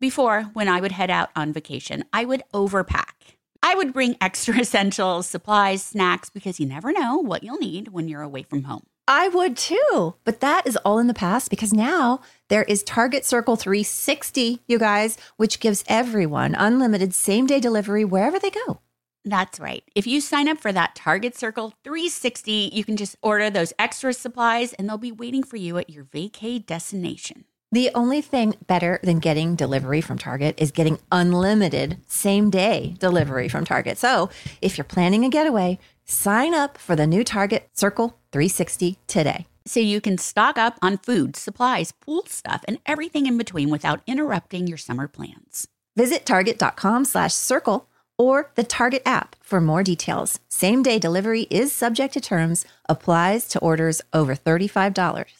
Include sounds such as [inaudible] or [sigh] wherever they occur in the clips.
Before, when I would head out on vacation, I would overpack. I would bring [laughs] extra essentials, supplies, snacks, because you never know what you'll need when you're away from home. I would too. But that is all in the past because now there is Target Circle 360, you guys, which gives everyone unlimited same day delivery wherever they go. That's right. If you sign up for that Target Circle 360, you can just order those extra supplies and they'll be waiting for you at your vacay destination. The only thing better than getting delivery from Target is getting unlimited same day delivery from Target. So if you're planning a getaway, sign up for the new Target Circle 360 today. So you can stock up on food, supplies, pool stuff, and everything in between without interrupting your summer plans. Visit target.com slash circle or the Target app for more details. Same day delivery is subject to terms, applies to orders over $35.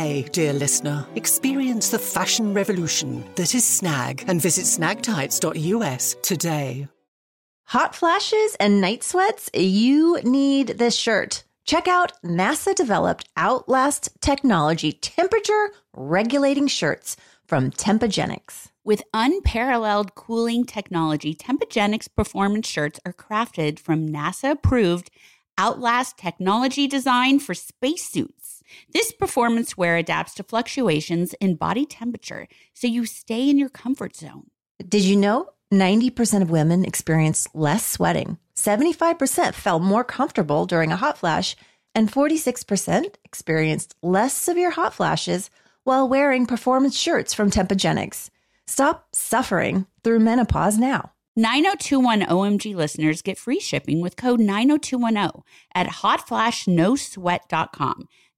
dear listener. Experience the fashion revolution that is Snag and visit snagtights.us today. Hot flashes and night sweats? You need this shirt. Check out NASA developed Outlast technology temperature regulating shirts from Tempagenics. With unparalleled cooling technology, Tempagenics performance shirts are crafted from NASA approved Outlast technology designed for spacesuits. This performance wear adapts to fluctuations in body temperature so you stay in your comfort zone. Did you know 90% of women experience less sweating? 75% felt more comfortable during a hot flash, and 46% experienced less severe hot flashes while wearing performance shirts from Tempagenics. Stop suffering through menopause now. 9021 OMG listeners get free shipping with code 90210 at hotflashnosweat.com.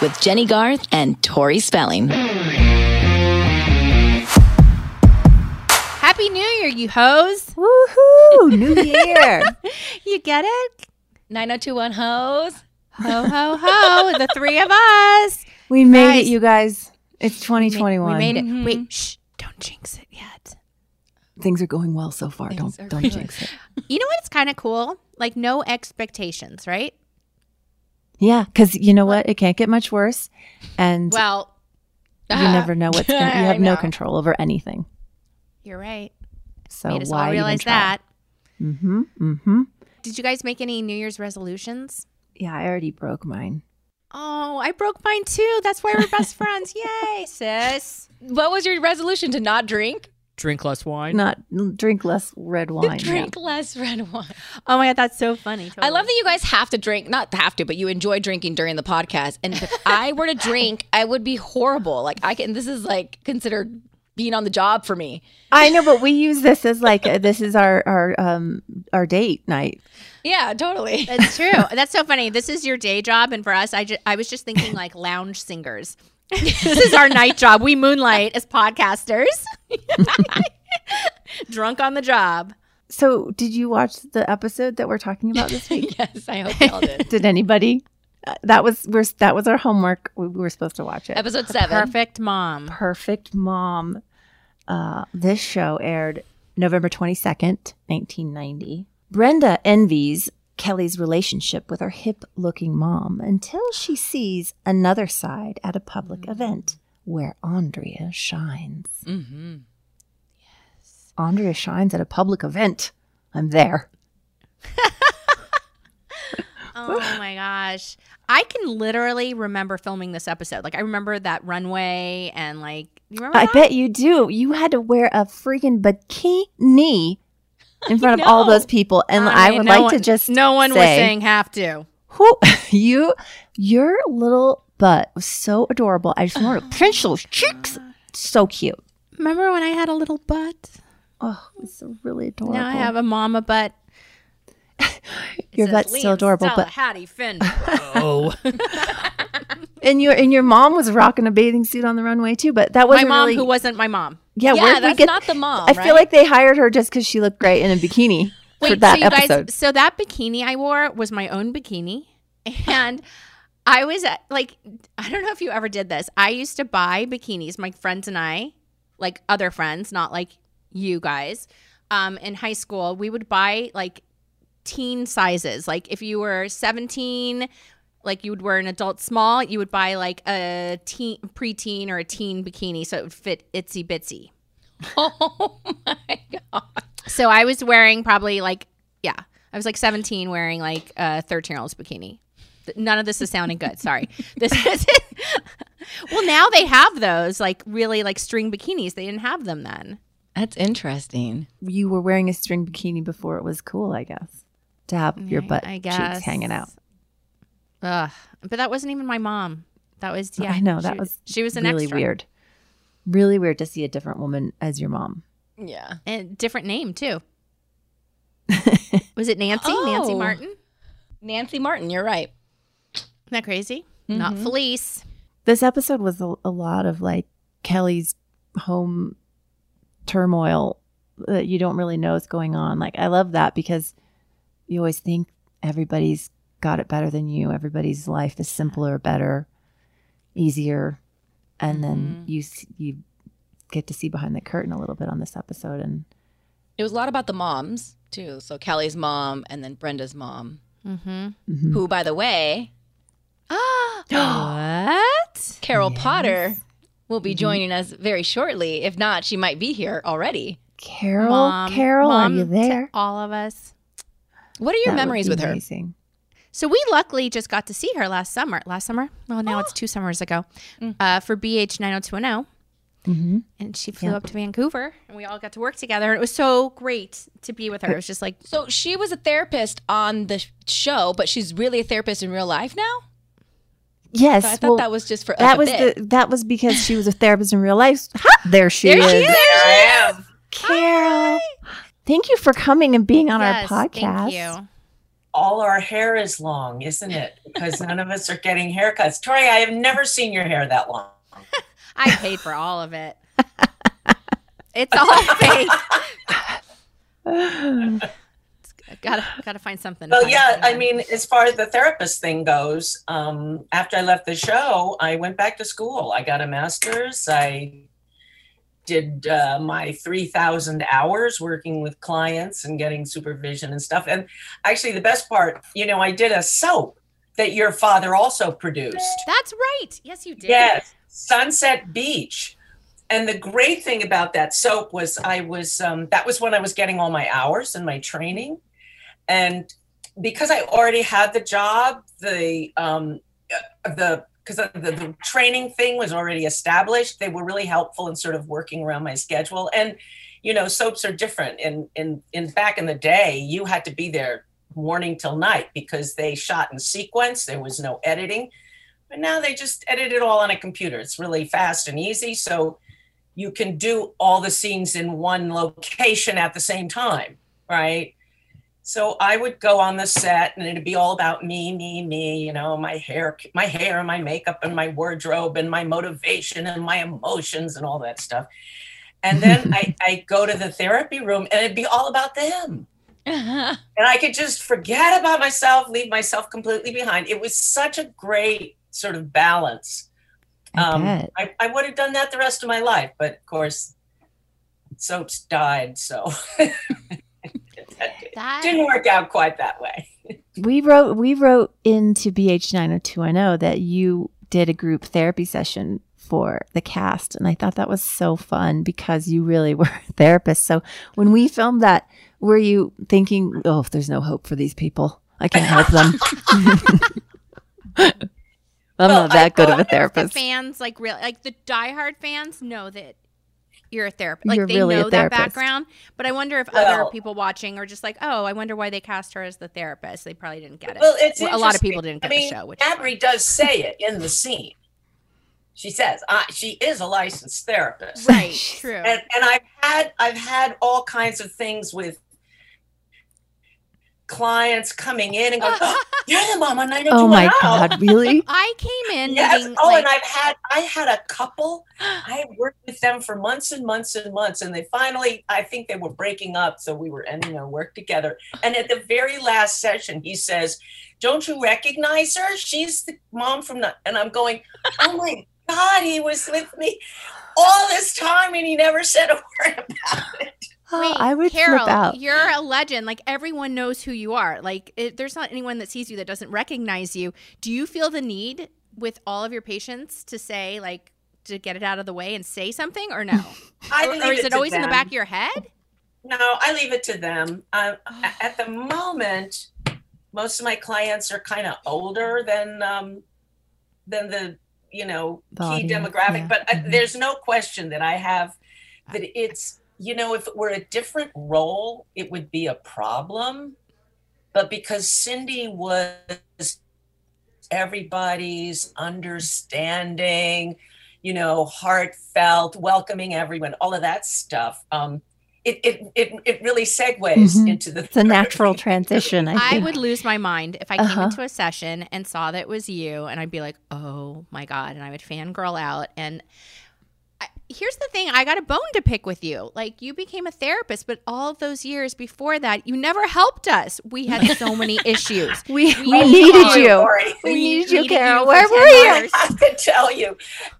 with Jennie Garth and Tori Spelling. Happy New Year, you hoes. Woohoo! New year. [laughs] You get it? 9021 hoes. Ho, ho, ho. the three of us. We made Guys. it, you guys. It's We made- 2021. We made it. Wait, shh. Don't jinx it yet. Things are going well so far. Don't don't good. jinx it. [laughs] You know what's kind of cool? Like, no expectations, right? Yeah, because you know what? It can't get much worse, and Well, you never know what's going. to You [laughs] have no control over anything. you're right. So Made us why all realize that. Mm-hmm. Mm-hmm. Did you guys make any New Year's resolutions? Yeah, I already broke mine. Oh, I broke mine too. That's why we're best friends. Yay, sis. [laughs] What was your resolution to not drink? Drink less wine. Not drink less red wine. drink less red wine. Oh my God, that's so funny. I love that you guys have to drink, not have to, but you enjoy drinking during the podcast. And if [laughs] I were to drink, I would be horrible. Like I can, this is like considered being on the job for me. I know, but we use this as like uh, this is our our um our date night. Yeah, totally. That's true. [laughs] That's so funny. This is your day job, and for us, I ju- I was just thinking like lounge singers. This is our night job. We moonlight as podcasters. [laughs] Drunk on the job. So, did you watch the episode that we're talking about this week? [laughs] yes, I hope y'all did. [laughs] did anybody? Uh, that was we're, that was our homework. We, we were supposed to watch it. Episode seven. Perfect mom. Perfect Mom. Uh, this show aired November 22nd, 1990. Brenda envies Kelly's relationship with her hip looking mom until she sees another side at a public event where Andrea shines. Mm-hmm. Andrea shines at a public event. I'm there. [laughs] Oh my gosh. I can literally remember filming this episode. Like I remember that runway and like you remember I that? bet you do. You had to wear a freaking bikini in front of all those people, and I, mean, would no like one- to just No one was saying have to. Who [laughs] you? Your little butt was so adorable. I just want to [sighs] pinch those cheeks. So cute. Remember when I had a little butt? Oh, it's so really adorable. Now I have a mama butt. [laughs] Your butt's still adorable, but Hattie Finn. oh. [laughs] and your and your mom was rocking a bathing suit on the runway too. But that my wasn't mom, really, who wasn't my mom. yeah. Yeah, where'd we that's get- not the mom. I feel like they hired her just because she looked great in a bikini for Wait, that so you episode. guys, so that bikini I wore was my own bikini, and I was at, like, I don't know if you ever did this. I used to buy bikinis, my friends and I, like other friends, not like you guys. Um, in high school, we would buy like teen sizes. Like if you were seventeen, like you would wear an adult small, you would buy like a teen, preteen, or a teen bikini, so it would fit itsy bitsy. [laughs] oh my god. So I was wearing probably like, yeah, I was like 17 wearing like a 13 year old's bikini. None of this is sounding good. Sorry. [laughs] This is, [laughs] well, now they have those like really like string bikinis. They didn't have them then. That's interesting. you were wearing a string bikini before it was cool, I guess, to have your butt I cheeks hanging out. Ugh. But that wasn't even my mom. That was, yeah. I know that she- was she was an really extra. weird. Really weird to see a different woman as your mom. Yeah. And different name too. [laughs] was it Nancy? Nancy Oh. Martin? Nancy Martin, you're right. Isn't that crazy? Not Mm-hmm. Felice. This episode was a, a lot of like Kelly's home turmoil that you don't really know is going on. Like I love that because you always think everybody's got it better than you. Everybody's life is simpler, better, easier, and then mm-hmm. you s- you get to see behind the curtain a little bit on this episode. And It was a lot about the moms too. So Kelly's mom and then Brenda's mom, Mm-hmm. mm-hmm. who, by the way, [gasps] [gasps] What? Carol Potter will be mm-hmm. joining us very shortly. If not, she might be here already. Carol, Mom, Carol, Mom are you to there? all of us. What are your That memories with her? amazing. So we luckily just got to see her last summer. Last summer? Well, now it's two summers ago uh, for BH 90210. Mhm. And she flew up to Vancouver and we all got to work together. And it was so great to be with her. It was just like, [laughs] So she was a therapist on the show, but she's really a therapist in real life now. Yes, So I thought well, that was just for that was bit. the that was because she was a therapist in real life. There she There is. she is. I am. Carol. Thank you for coming and being on yes, our podcast. Thank you. All our hair is long, isn't it? Because [laughs] none of us are getting haircuts. Tori, I have never seen your hair that long. [laughs] I paid for all of it. [laughs] it's all fake. gotta gotta find something. to Well, yeah, I mean, as far as the therapist thing goes, um, after I left the show, I went back to school. I got a master's. I did uh, my 3,000 hours working with clients and getting supervision and stuff. And actually, the best part, you know, I did a soap that your father also produced. that's right. Yes, you did. Yes, Sunset Beach. And the great thing about that soap was I was um, that was when I was getting all my hours and my training, and because I already had the job, the um, uh, the because the, the training thing was already established. They were really helpful in sort of working around my schedule. And you know, soaps are different. In in in back in the day, you had to be there morning till night because they shot in sequence. There was no editing. But now they just edit it all on a computer. It's really fast and easy. So you can do all the scenes in one location at the same time, right? So I would go on the set and it'd be all about me, me, me, you know, my hair, my hair, my makeup and my wardrobe and my motivation and my emotions and all that stuff. And then [laughs] I, I go to the therapy room and it'd be all about them [laughs] and I could just forget about myself, leave myself completely behind. It was such a great sort of balance. I Um. I, I would have done that the rest of my life, but of course, soaps died, so [laughs] That didn't work out quite that way. [laughs] We wrote we wrote into BH nine hundred two one zero that you did a group therapy session for the cast, and I thought that was so fun because you really [laughs] were a therapist. So when we filmed that, were you thinking, "Oh, if there's no hope for these people, I can't help them"? [laughs] I'm Well, not that I good of a thought- the therapist. fans like real like the diehard fans know that you're a therapist. Like You're they really know that background. But I wonder if other people watching are just like, oh, I wonder why they cast her as the therapist. They probably didn't get it. Well, it's a lot of people didn't get I mean, the show. Which is Abri fine. does say it in the scene. She says uh, she is a licensed therapist, right, [laughs] true. and and I've had I've had all kinds of things with clients coming in and going, [laughs] oh, "You're the mom on 90210." Oh my god, really? [laughs] I came in Yes. needing, Oh, like, and I've had I had a couple. I worked with them for months and months and months, and they finally, I think they were breaking up, so we were ending our work together. And at the very last session, he says, "Don't you recognize her? She's the mom from the." And I'm going, "Oh my God, he was with me all this time, and he never said a [laughs] word about it." Wait, [gasps] I would Carol, flip out. you're a legend. Like everyone knows who you are. Like it, there's not anyone that sees you that doesn't recognize you. Do you feel the need with all of your patients to say like to get it out of the way and say something, or no? [laughs] I or, leave or is it to always in the back of your head? No, I leave it to them. Um, a- at the moment, most of my clients are kind of older than um, than the you know The key audience, demographic. yeah. But uh, Mhm. there's no question that I have that it's you know if it were a different role, it would be a problem. But because Cindy was everybody's understanding, you know, heartfelt, welcoming everyone, all of that stuff. Um, it, it, it, it really segues Mhm. into the It's a natural transition. I, I would lose my mind if I came Uh-huh. into a session and saw that it was you, and I'd be like, "Oh my god!" and I would fangirl out. And I, here's the thing: I got a bone to pick with you. Like you became a therapist, but all those years before that, you never helped us. We had so many [laughs] issues. we We we needed you. you. We We needed you, needed Carol. you Where were you? I have to tell you,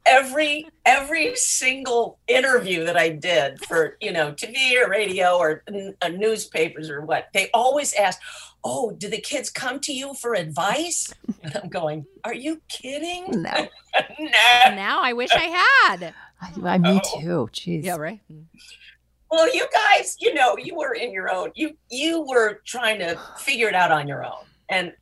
every every single interview that I did for you know TV or radio or n- uh, newspapers or what, they always ask, "Oh, do the kids come to you for advice?" And I'm going, "Are you kidding?" No, [laughs] no. now I wish I had. I, I- me Oh. too. Jeez. Yeah, right. Well, you guys, you know, you were in your own. You you were trying to figure it out on your own, and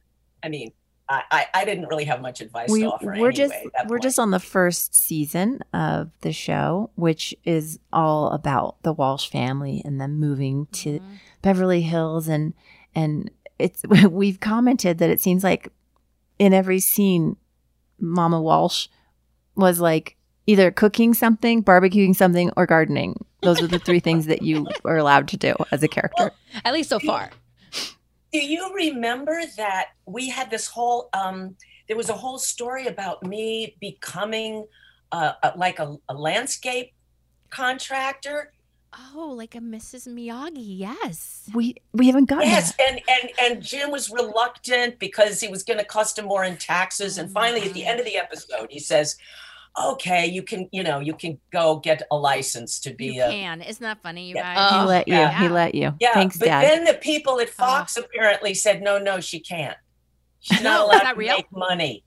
I mean, I I, I didn't really have much advice we to offer. we're just anyway at that we're point. just on the first season of the show, which is all about the Walsh family and them moving to Mm-hmm. Beverly Hills and and it's [laughs] we've commented that it seems like in every scene Mama Walsh was like either cooking something, barbecuing something, or gardening. Those are the three things that you [laughs] are allowed to do as a character. At least so far. Do you remember that we had this whole um there was a whole story about me becoming uh, a, like a, a landscape contractor? Oh, like a Mrs. Miyagi. Yes. We we haven't gotten Yes, that. and and and Jim was reluctant because he was going to cost him more in taxes. And finally, at the end of the episode, he says, "Okay, you can, you know, you can go get a license to be You a." can. Isn't that funny, you Yeah. guys? He Oh, let you. yeah. He let you. Yeah, Thanks, but Dad. then the people at oh. Fox apparently said, "No, no, she can't. She's not allowed to real? make money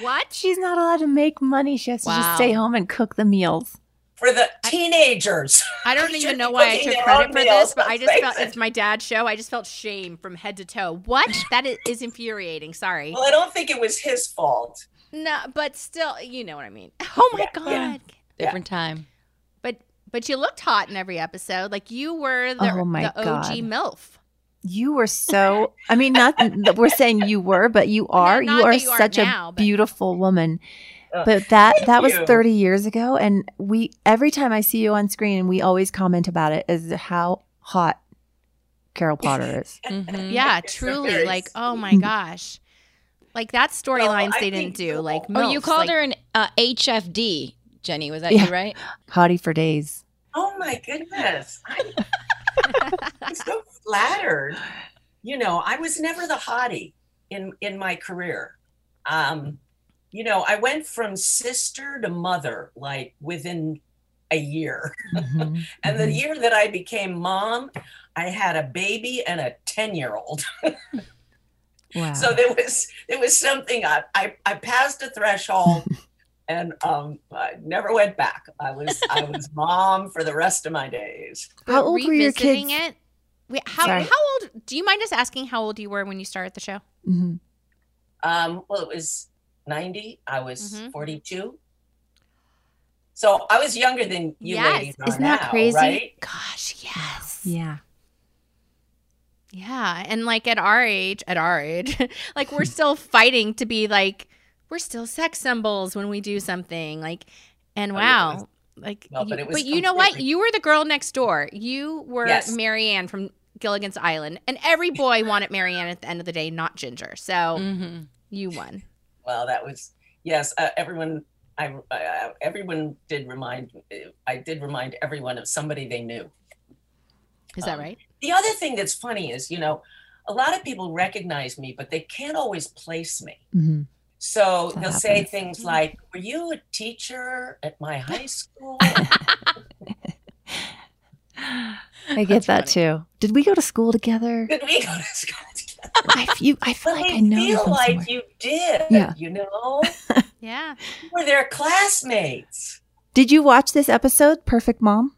what? She's not allowed to make money. She has to just stay home and cook the meals. for the teenagers." I don't [laughs] even know why I took credit for this, but I just felt it. it's my dad's show. I just felt shame from head to toe. What? [laughs] That is, is infuriating. Sorry. Well, I don't think it was his fault. No, but still, you know what I mean. [laughs] Oh my Yeah, god. yeah. Different time. But but you looked hot in every episode. Like you were the, Oh my the OG God. MILF. You were so. I mean, not [laughs] that we're saying you were, but you are. not you are that you aren't such now, a but- beautiful woman. But that thank that was you. 30 years ago, and we every time I see you on screen, we always comment about it is how hot Carol Potter is. [laughs] Mhm. Yeah, It's so truly. Like, oh my gosh. Like that's storylines I they didn't do. so. Like Oh, you called like- her an uh, HFD, Jenny. Was that Yeah. you, right? Hottie for days. Oh my goodness. I, [laughs] I'm so flattered. You know, I was never the hottie in in my career. Um, you know, I went from sister to mother like within a year. Mhm, [laughs] And the mhm. year that I became mom, I had a baby and a 10 year old. [laughs] wow. So there was there was something I I, I passed a threshold [laughs] and um I never went back. I was I was [laughs] mom for the rest of my days. How old were your Revisiting kids? It, wait, how, Sorry. how old? Do you mind us asking how old you were when you started the show? Mhm. Um well it was 90, I was Mhm. 42. So I was younger than you Yes. ladies are Isn't that now, crazy? right? Gosh, yes. Yeah. Yeah, and like at our age, at our age, [laughs] like we're still fighting to be like we're still sex symbols when we do something. Like, and Oh, wow, yes. like, Well, but you- it was you know what? You were the girl next door. You were Yes. Mary Ann from Gilligan's Island, and every boy wanted Mary Ann at the end of the day, not Ginger. So Mm-hmm. you won. Well, that was yes. Uh, everyone, I, uh, everyone did remind. I did remind everyone of somebody they knew. Is that Um, right? The other thing that's funny is, you know, a lot of people recognize me, but they can't always place me. Mhm. So That they'll say happens. things like, "Were you a teacher at my high school?" [laughs] I get that too. Did we go to school together? Did we go to school [laughs] together? I, f- you, I feel But like I I know you feel from like somewhere. you did. Yeah. You know, Yeah. we're their classmates. Did you watch this episode, Perfect Mom?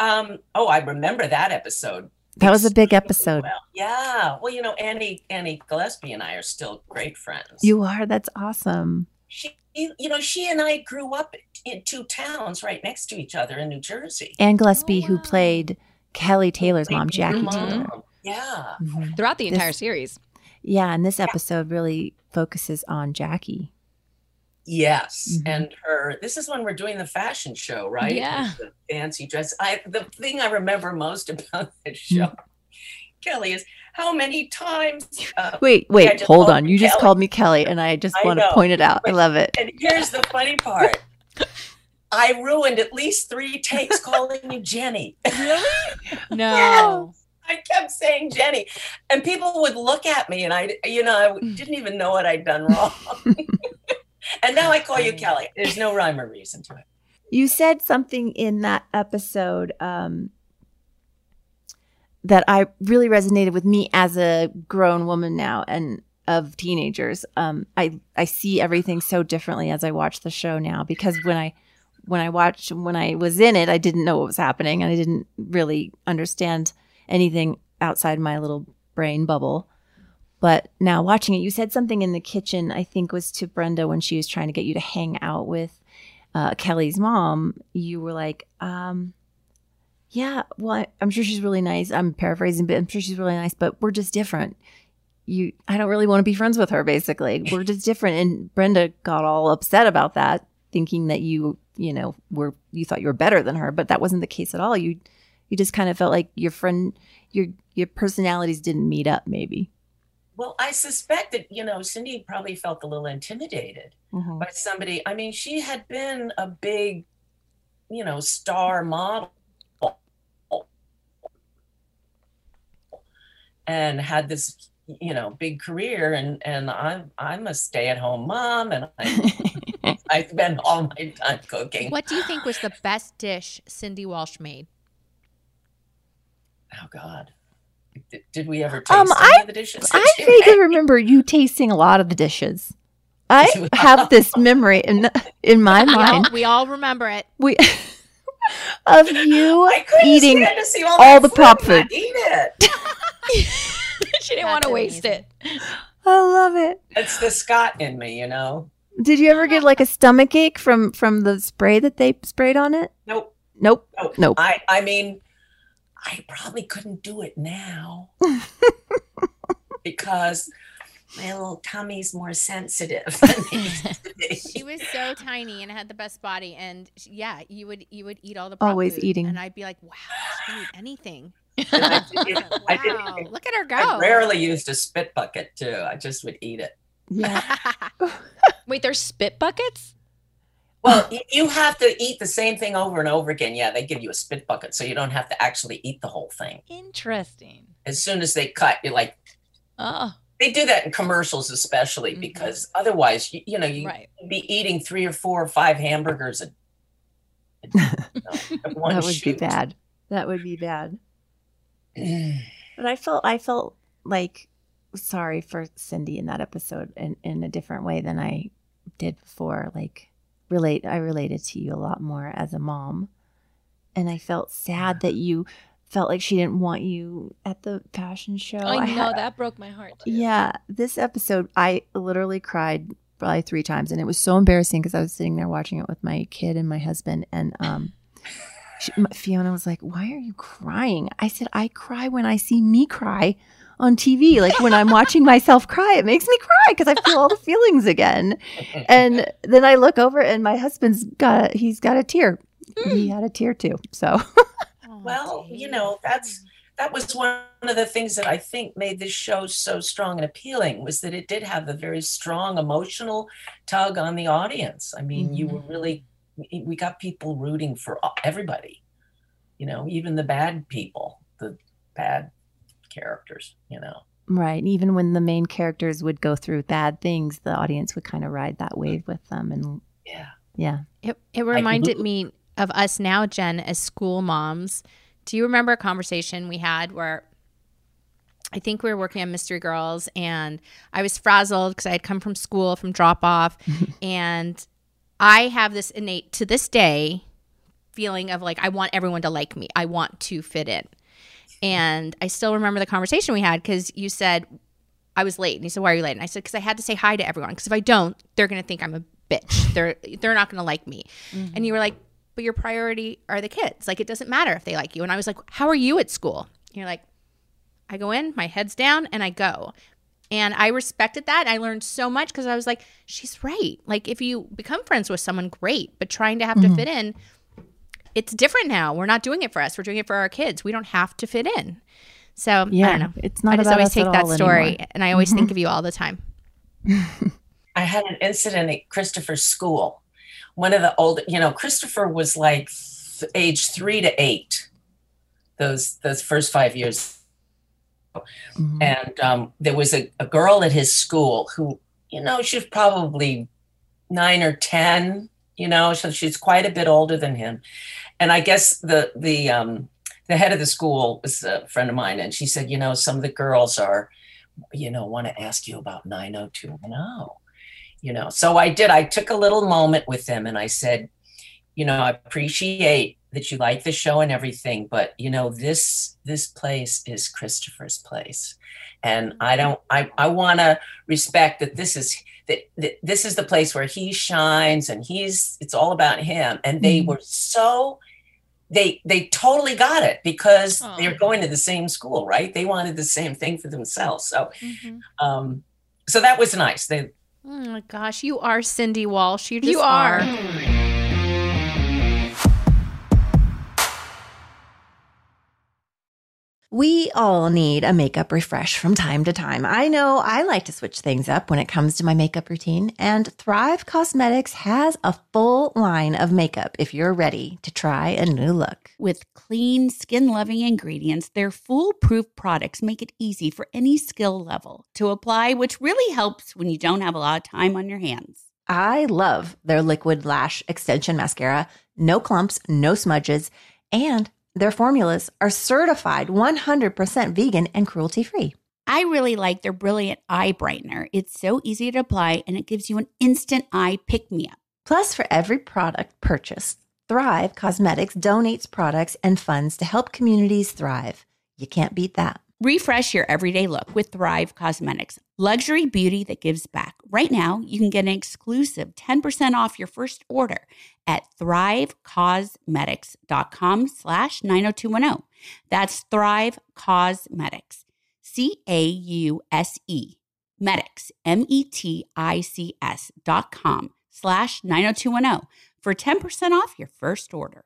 Um. Oh, I remember that episode. That was a big episode. Well. Yeah. Well, you know, Annie Annie Gillespie and I are still great friends. You are. That's awesome. she, you know, she and I grew up in two towns right next to each other in New Jersey. Ann Gillespie, Oh, who played Kelly Taylor's mom, Jackie Mom. Taylor. Yeah. Mhm. Throughout the This- entire series. Yeah, and this episode really focuses on Jackie. Yes. Mhm. And her. This is when we're doing the fashion show, right? Yeah. The fancy dress. I. The thing I remember most [laughs] about this Hmm. show, Kelly, is how many times. Uh, Wait, wait, hold on. you You just called me Kelly, and I just I want to point it out. I love it. and here's the funny part. I ruined at least three takes calling you Jenny. Really? [laughs] No. I kept saying Jenny, and people would look at me, and I, you know, I didn't even know what I'd done wrong. [laughs] and now I call you Kelly. There's no rhyme or reason to it. You said something in that episode um, that I really resonated with me as a grown woman now and of teenagers. Um, I I see everything so differently as I watch the show now because when I when I watched when I was in it, I didn't know what was happening and I didn't really understand anything outside my little brain bubble. But now watching it, you said something in the kitchen. I think was to Brenda when she was trying to get you to hang out with uh, Kelly's mom, you were like, um, yeah, well, I, I'm sure she's really nice. I'm paraphrasing, but I'm sure she's really nice, but we're just different. You, I don't really want to be friends with her, basically. [laughs] We're just different. And Brenda got all upset about that, thinking that you, you know, were, you thought you were better than her, but that wasn't the case at all. You, you just kind of felt like your friend, your, your personalities didn't meet up, maybe. Well, I suspect that, you know, Cindy probably felt a little intimidated Mhm. by somebody. I mean, she had been a big, you know, star model and had this, you know, big career. And, and I'm, I'm a stay at home mom and I, [laughs] I spend all my time cooking. What do you think was the best dish Cindy Walsh made? Oh God. Did, did we ever taste Um, any I- of the dishes? I vaguely remember you tasting a lot of the dishes. I [laughs] have this memory in in my We all, mind we all remember it. we [laughs] of you eating stand to see all, all the prop food. Eat it. [laughs] she didn't want to waste it. I love it. It's the Scot in me, you know. Did you ever get like a stomach ache from from the spray that they sprayed on it? Nope. Nope. Nope. Nope. I I mean, I probably couldn't do it now [laughs] because my little tummy's more sensitive. [laughs] than it used to [laughs] be. She was so tiny and had the best body, and she- yeah, you would you would eat all the prop Always food, eating. and I'd be like, wow, she can eat anything. I did- I did- look at her go. I rarely used a spit bucket too. I just would eat it. Yeah. Wait, there's spit buckets? Well, [laughs] you have to eat the same thing over and over again. Yeah, they give you a spit bucket, so you don't have to actually eat the whole thing. Interesting. As soon as they cut, you're like, Oh, they do that in commercials, especially Mhm. because otherwise, you, you know, you right. be eating three or four or five hamburgers a, [laughs] One that would shoot. be bad. That would be bad. [sighs] But I felt I felt like sorry for Cindy in that episode in, in a different way than I did before. Like relate I related to you a lot more as a mom. And I felt sad that you felt like she didn't want you at the fashion show. I know had- that broke my heart. yeah, this episode, I literally cried probably three times, and it was so embarrassing because I was sitting there watching it with my kid and my husband, and um, [laughs] she, Fiona was like, "Why are you crying?" I said, "I cry when I see me cry on TV, like when I'm watching [laughs] myself cry. It makes me cry because I feel all the feelings again." And then I look over, and my husband's got a, he's got a tear. He had a tear too. So [laughs] Well, you know, that's that was one of the things that I think made this show so strong and appealing was that it did have a very strong emotional tug on the audience. I mean, you were really we got people rooting for everybody. You know, even the bad people, the bad characters, you know. right, even when the main characters would go through bad things, the audience would kind of ride that wave with them, and Yeah. yeah. It, it reminded me of us now, Jen, as school moms. Do you remember a conversation we had where I think we were working on Mystery Girls and I was frazzled because I had come from school from drop off. [laughs] and I have this innate, to this day, feeling of like, I want everyone to like me, I want to fit in. And I still remember the conversation we had because you said, I was late. And he said, Why are you late? And I said, Because I had to say hi to everyone. Because if I don't, they're going to think I'm a bitch. They're they're not going to like me. And you were like, But your priority are the kids. Like, it doesn't matter if they like you. And I was like, How are you at school? And you're like, I go in, my head's down, and I go. And I respected that. I learned so much because I was like, She's right. Like, if you become friends with someone, great. But trying to have to mm-hmm. fit in, it's different now. We're not doing it for us. We're doing it for our kids. We don't have to fit in. So I Yeah, don't know. it's not I just always take that story anymore. Mm-hmm. and I always think of you all the time. [laughs] I had an incident at Christopher's school. One of the old, you know, Christopher was like th- age three to eight, those those first five years. Mhm. And um, there was a, a girl at his school who, you know, she was probably nine or ten, you know, so she's quite a bit older than him. And I guess the the um, the head of the school was a friend of mine, and she said, you know, some of the girls are, you know, want to ask you about 90210 you know so i did. I took a little moment with them and i said you know i appreciate that you like the show and everything but you know this this place is christopher's place. And i don't i i want to respect that this is that, that this is the place where he shines and he's it's all about him. And they mm-hmm. were so they they totally got it because Aw. they're going to the same school right? They wanted the same thing for themselves. So mm-hmm. um so that was nice. They Oh my gosh, you are Cindy Walsh. You just You are. Mm. We all need a makeup refresh from time to time. I know I like to switch things up when it comes to my makeup routine, and Thrive Causemetics has a full line of makeup if you're ready to try a new look. With clean, skin loving ingredients, their foolproof products make it easy for any skill level to apply, which really helps when you don't have a lot of time on your hands. I love their liquid lash extension mascara, no clumps, no smudges, and their formulas are certified 100% vegan and cruelty free. I really like their brilliant eye brightener. It's so easy to apply and it gives you an instant eye pick me up. Plus, for every product purchased, Thrive Causemetics donates products and funds to help communities thrive. You can't beat that. Refresh your everyday look with Thrive Causemetics, luxury beauty that gives back. Right now, you can get an exclusive 10% off your first order at thrivecausemetics.com slash 90210. That's Thrive Causemetics, C-A-U-S-E, Medics, M-E-T-I-C-S dot com slash 90210 for 10% off your first order.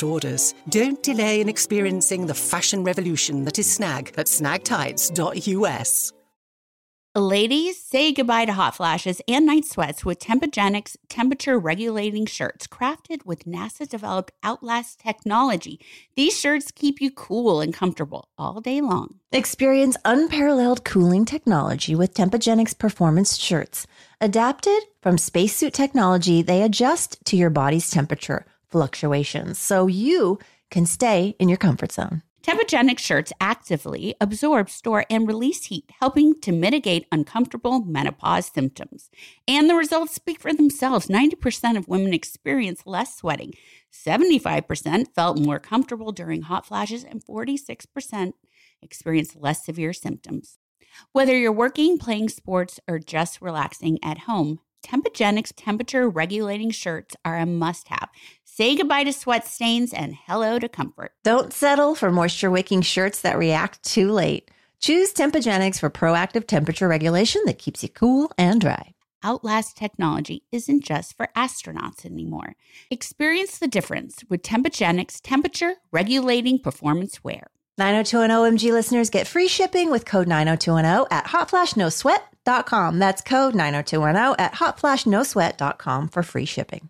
orders. Don't delay in experiencing the fashion revolution that is snag at snagtights.us. Ladies, say goodbye to hot flashes and night sweats with Tempogenics temperature regulating shirts crafted with NASA developed Outlast technology. These shirts keep you cool and comfortable all day long. Experience unparalleled cooling technology with Tempogenics performance shirts. Adapted from spacesuit technology, they adjust to your body's temperature fluctuations so you can stay in your comfort zone. Tempogenic shirts actively absorb, store, and release heat, helping to mitigate uncomfortable menopause symptoms. And the results speak for themselves. 90% of women experience less sweating, 75% felt more comfortable during hot flashes, and 46% experienced less severe symptoms. Whether you're working, playing sports, or just relaxing at home, Tempogenics temperature regulating shirts are a must have. Say goodbye to sweat stains and hello to comfort. Don't settle for moisture wicking shirts that react too late. Choose Tempogenics for proactive temperature regulation that keeps you cool and dry. Outlast technology isn't just for astronauts anymore. Experience the difference with Tempogenics temperature regulating performance wear. 90210 OMG listeners get free shipping with code 90210 at hotflashnosweat.com. That's code 90210 at hotflashnosweat.com for free shipping.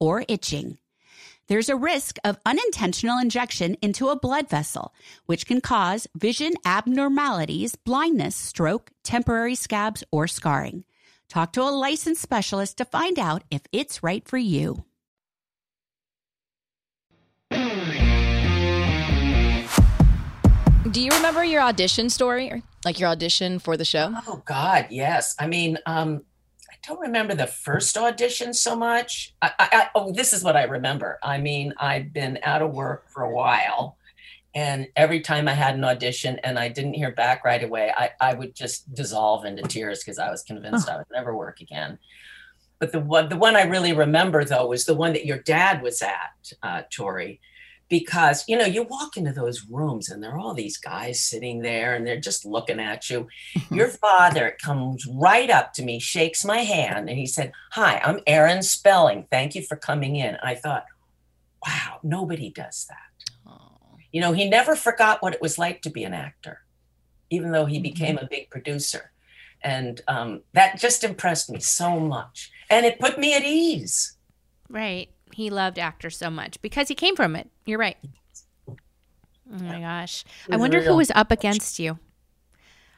or itching. There's a risk of unintentional injection into a blood vessel, which can cause vision abnormalities, blindness, stroke, temporary scabs, or scarring. Talk to a licensed specialist to find out if it's right for you. Do you remember your audition story? Like your audition for the show? Oh God, yes. I mean, um, I don't remember the first audition so much. I, I, I, oh, this is what I remember. I mean, I'd been out of work for a while, and every time I had an audition and I didn't hear back right away, I, I would just dissolve into tears because I was convinced I would never work again. But the one, the one I really remember though was the one that your dad was at, uh, Tori because you know you walk into those rooms and there are all these guys sitting there and they're just looking at you. Your father comes right up to me shakes my hand and he said hi i'm aaron spelling. Thank you for coming in. I thought wow nobody does that. You know he never forgot what it was like to be an actor even though he became a big producer. And um, that just impressed me so much. And it put me at ease. Right. He loved actors so much because he came from it. You're right. Oh my gosh. I was wonder who was up against you.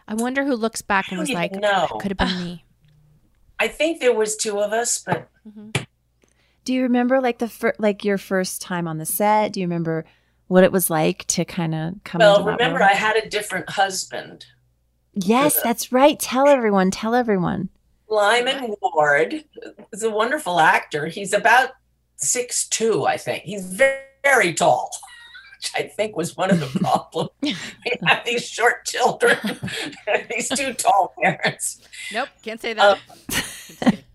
I wonder who looks back and was like, no, know. could have been [sighs] me. i think there was two of us but mm-hmm. Do you remember like the fir- like your first time on the set? Do you remember what it was like to kind of come? well into remember role? i had a different husband yes, that's right. Tell everyone. Tell everyone. Lyman Ward is a wonderful actor. He's about six two, I think. He's very, very tall, which I think was one of the [laughs] problems. we have these short children, [laughs] these two tall parents. Nope. Can't say Uh,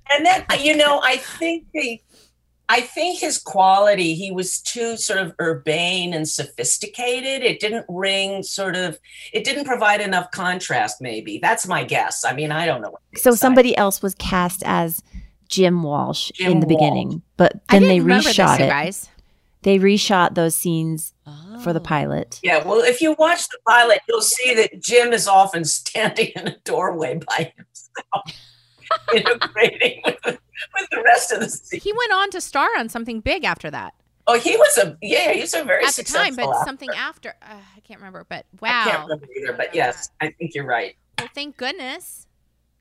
and then you know, I think the I think his quality, he was too sort of urbane and sophisticated. It didn't ring sort of, it didn't provide enough contrast, maybe. That's my guess. I mean, I don't know. So somebody else was cast as Jim Walsh Jim in the Walsh. beginning, but I then didn't they remember reshot this, you it. guys. They reshot those scenes for the Oh. pilot. Yeah, well, if you watch the pilot, you'll see that Jim is often standing in a doorway by himself, [laughs] integrating with the, with the rest of the scene. He went on to star on something big after that. Oh, he was a yeah, he's a very At the time, but actor. something after. Uh, I can't remember, but I wow. can't remember either, but yes, I think you're right. Well, thank goodness.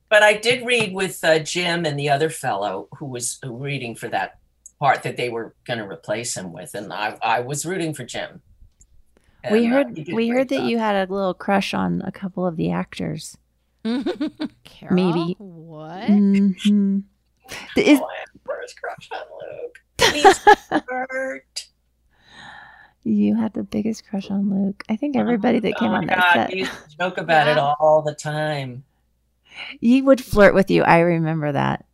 But I did read with uh, Jim and the other fellow who was reading for that part that they were going to replace him with, and I, I was rooting for Jim. we And, uh, heard he we heard that job. you had a little crush on a couple of the actors. [laughs] Carol, Maybe. What? Mhm. [laughs] Is, Oh, I have first crush on Luke. Please, Bert. [laughs] you had the biggest crush on Luke. I think everybody that came oh on my that God, set. we used to joke about it all the time. He would flirt with you. I remember that.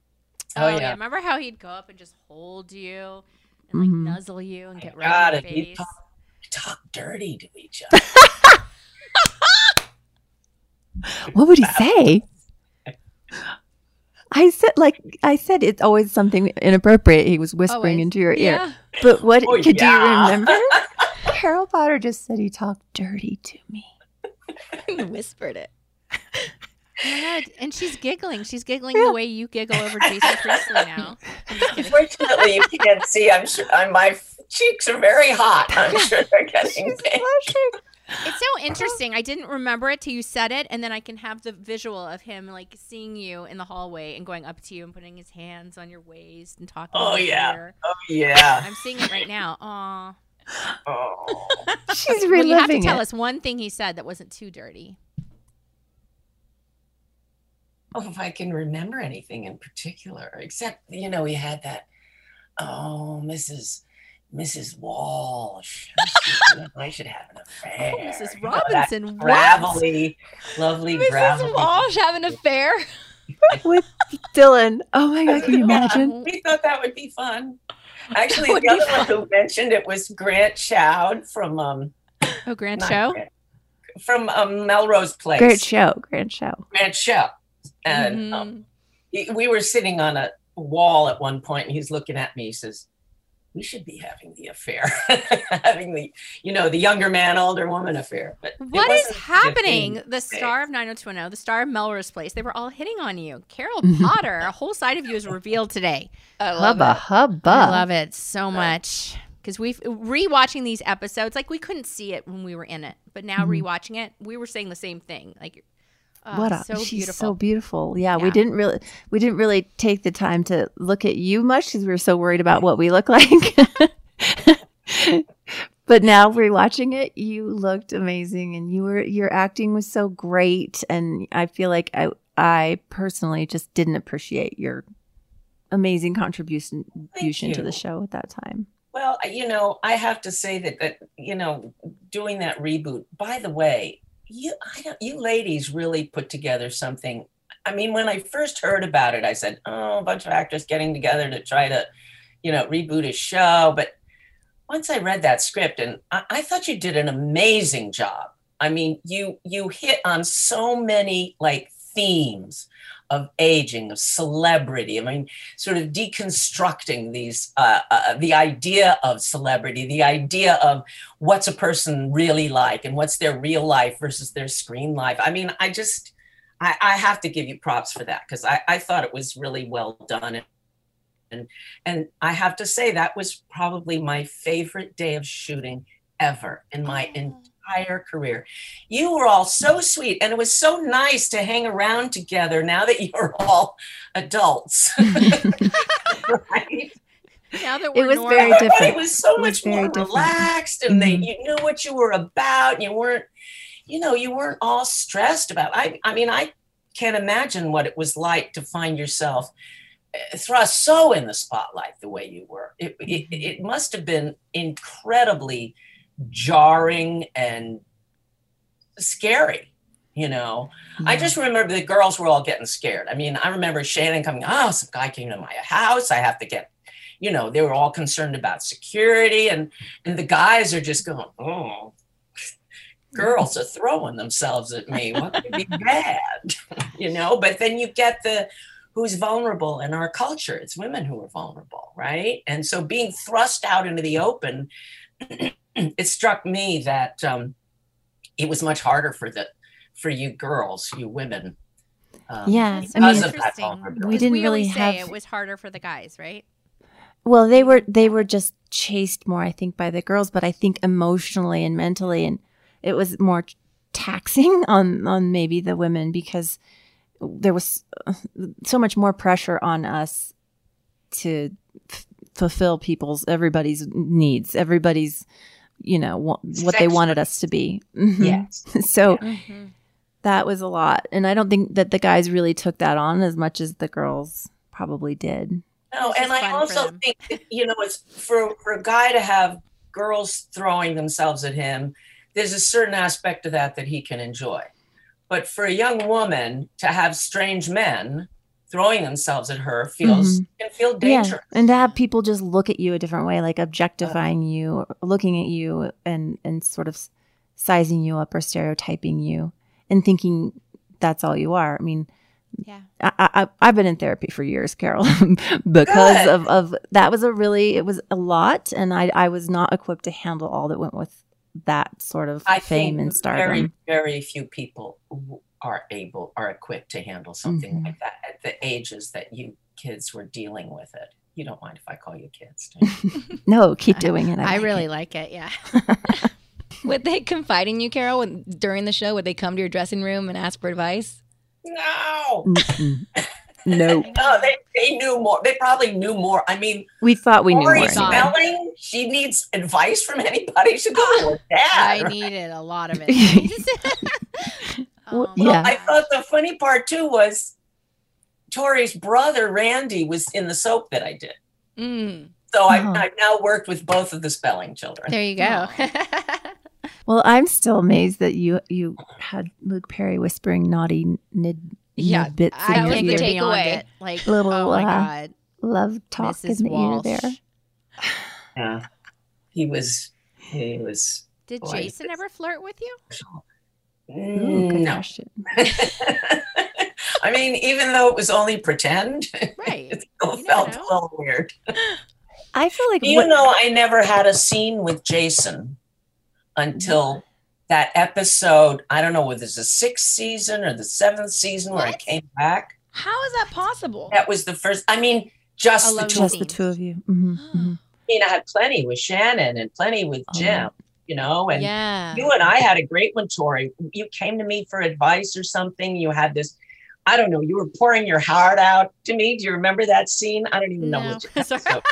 Oh, Oh, yeah. yeah. Remember how he'd go up and just hold you and like Mhm. nuzzle you and get My right God, in if your you face? talk, talk dirty to each [laughs] other. What would he say? I said, like I said, it's always something inappropriate. He was whispering Always. into your ear. Yeah. But what Oh, could yeah. you remember? [laughs] Carol Potter just said he talked dirty to me. [laughs] He whispered it. God. And she's giggling. She's giggling the way you giggle over Jason Priestley now. I'm just kidding. Unfortunately, you can't see. I'm sure I'm, my cheeks are very hot. I'm sure they're [laughs] getting She's big. blushing. It's so interesting. I didn't remember it till you said it, and then I can have the visual of him like seeing you in the hallway and going up to you and putting his hands on your waist and talking. Oh, yeah. ear. Oh yeah. I'm seeing it right now. Aw. [laughs] Oh. She's Well, you have to tell it. us one thing he said that wasn't too dirty. Oh, if I can remember anything in particular, except you know, we had that. Oh, Mrs. Mrs. Walsh. [laughs] I should have an affair. Oh, Mrs. You know, Robinson, what? gravelly, lovely, gravelly. Mrs. Walsh having an affair. [laughs] with Dylan. Oh my god, can you imagine? [laughs] We thought that would be fun. Actually, the other one who mentioned it was Grant Show from um Oh, Grant not Show. Grant, from um, Melrose Place. Grant show, great show. Grant Show. And um, Mhm. he- we were sitting on a wall at one point, and he's looking at me. He says, "We should be having the affair, [laughs] having the, you know, the younger man, older woman affair." But What is happening? 15. The star of 90210, the star of Melrose Place, they were all hitting on you. Carol. [laughs] Potter, a whole side of you is revealed today. I love Hubba it. hubba. I love it so much because we've rewatching these episodes. Like we couldn't see it when we were in it, but now Mhm. rewatching it, we were saying the same thing. Like, oh, what a so she's beautiful. so beautiful. Yeah, we didn't really we didn't really take the time to look at you much because we were so worried about what we look [laughs] like. but now rewatching it, you looked amazing, and you were your acting was so great, and I feel like I I personally just didn't appreciate your amazing contribution contribution to the show at that time. Well, you know, I have to say that that you know, doing that reboot. By the way, you I don't, you ladies really put together something. I mean, when I first heard about it, I said, "Oh, a bunch of actors getting together to try to, you know, reboot a show." But once I read that script, and I, I thought you did an amazing job. I mean, you you hit on so many like themes of aging, of celebrity. I mean, sort of deconstructing these uh, uh, the idea of celebrity the idea of what's a person really like and what's their real life versus their screen life i mean i just i, I have to give you props for that because I, I thought it was really well done and and i have to say that was probably my favorite day of shooting ever in my entire career you were all so sweet and it was so nice to hang around together now that you're [laughs] all adults [laughs] right now that It we're it was normal, very [laughs] different. It was so It was much very more different. relaxed, and they Mhm. you knew what you were about. And you weren't, you know, you weren't all stressed about. I I mean, I can't imagine what it was like to find yourself eh, thrust so in the spotlight the way you were. It it, Mm-hmm. it must have been incredibly jarring and scary. You know, I just remember the girls were all getting scared. I mean, I remember Shannon coming, oh, some guy came to my house. I have to get, you know, they were all concerned about security. And and the guys are just going, oh, [laughs] girls are throwing themselves at me. What could be [laughs] bad? [laughs] you know, but then you get the who's vulnerable in our culture. It's women who are vulnerable, right? And so being thrust out into the open, [clears throat] [clears throat] it struck me that um, it was much harder for the for you girls, you women. Um, Yeah, I because mean- of that Interesting. We didn't we really always say have- it was harder for the guys, right? Well, they were they were just chased more, I think, by the girls, but I think emotionally and mentally, and it was more taxing [laughs] on on maybe the women because there was uh, so much more pressure on us to f- fulfill people's everybody's needs, everybody's you know wa- what they wanted us to be. Mhm. Yes. [laughs] so Mm-hmm. that was a lot, and I don't think that the guys really took that on as much as the girls probably did. No, and I also think that, you know it's for for a guy to have girls throwing themselves at him. There's a certain aspect of that that he can enjoy, but for a young woman to have strange men throwing themselves at her feels can feel dangerous. Yeah, and to have people just look at you a different way, like objectifying you, or looking at you, and and sort of sizing you up or stereotyping you, and thinking that's all you are. I mean, Yeah. I, I I've been in therapy for years, [laughs] Carol, because Good. of of that was a really it was a lot, and I I was not equipped to handle all that went with that sort of I fame think and stardom. very very few people are able are equipped to handle something Mhm. like that at the ages that you kids were dealing with it. You don't mind if I call you kids? do you? [laughs] no, keep doing it. I like really it. like it. Yeah. [laughs] Would they confide in you, Carol, when, during the show? Would they come to your dressing room and ask for advice? no. [laughs] No. No, they, they knew more. They probably knew more. I mean, We thought we knew more. Spelling, she needs advice from anybody. She goes to her dad. I right? needed a lot of it. Well, Um, yeah. I thought the funny part too was Tori's brother Randy was in the soap that I did. Mm. So I've, Uh-huh. I've now worked with both of the spelling children. There you go. [laughs] Well, I'm still amazed that you you had Luke Perry whispering naughty nid, Yeah, nid bits I in That was your the get ear. beyond takeaway. it. Like, Little, oh my uh, god, love talk Mrs. in the Walsh. ear there. [sighs] Yeah. He was, he was, Did Boy, Jason ever flirt with you? Ooh, no. [laughs] I mean, even though it was only pretend, [laughs] Right. it still You felt know. a little weird. [laughs] I feel like You what- know, I never had a scene with Jason until that episode. I don't know whether it's the sixth season or the seventh season where I came back. How is that possible? That was the first. I mean, just the two. just of the two of you. Mhm, mhm. [gasps] I mean, I had plenty with Shannon and plenty with Oh, Jim. You know, and yeah. you and I had a great one, Tori. You came to me for advice or something. You had this. I don't know. You were pouring your heart out to me. Do you remember that scene? I don't even know. No. which [laughs] Sorry. episode.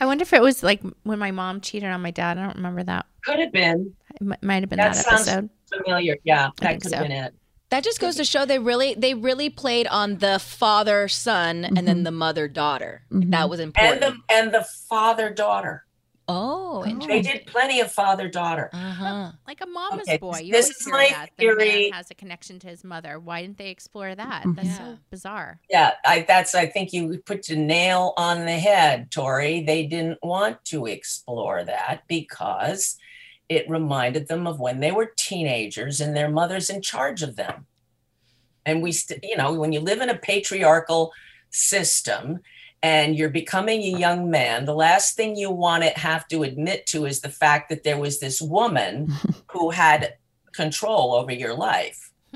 I wonder if it was like when my mom cheated on my dad. I don't remember that. Could have been It mi- might have been That that, sounds- episode. familiar. Yeah, I that could have so. been it. That just goes to show they really they really played on the father son and then the mother daughter. Mhm. That was And important. the and the father daughter. Oh, They did plenty of father daughter. Uh-huh. Like a mama's Okay, boy. You this is my that. The theory. man has a connection to his mother. Why didn't they explore that? Mhm. That's Yeah. so bizarre. Yeah, I, that's. I think you put the nail on the head, Tori. They didn't want to explore that because it reminded them of when they were teenagers and their mother's in charge of them. And we, st- you know, when you live in a patriarchal system and you're becoming a young man, the last thing you want to have to admit to is the fact that there was this woman [laughs] who had control over your life. [laughs]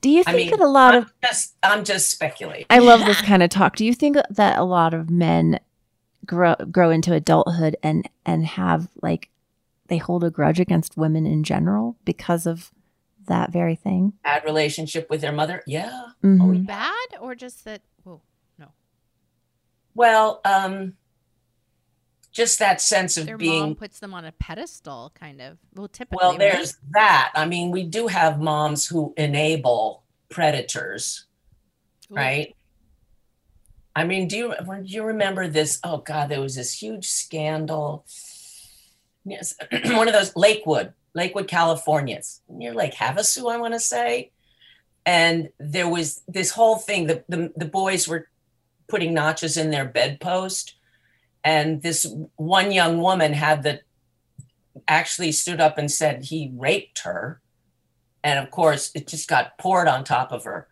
Do you I think mean, that a lot I'm of just, I'm just speculating. I love this [laughs] kind of talk. Do you think that a lot of men grow grow into adulthood and and have like they hold a grudge against women in general because of that very thing? bad relationship with their mother. Yeah. Mhm. Bad or just that? Well, um, just that sense of Their mom being. puts them on a pedestal, kind of. Well, typically. Well, right? there's that. I mean, we do have moms who enable predators, Ooh. right? I mean, do you do you remember this? Oh God, there was this huge scandal. Yes, [clears throat] one of those Lakewood, Lakewood, California. It's near Lake Havasu, I want to say. And there was this whole thing. The, the the boys were putting notches in their bedpost, and this one young woman had the actually stood up and said he raped her, and of course it just got poured on top of her,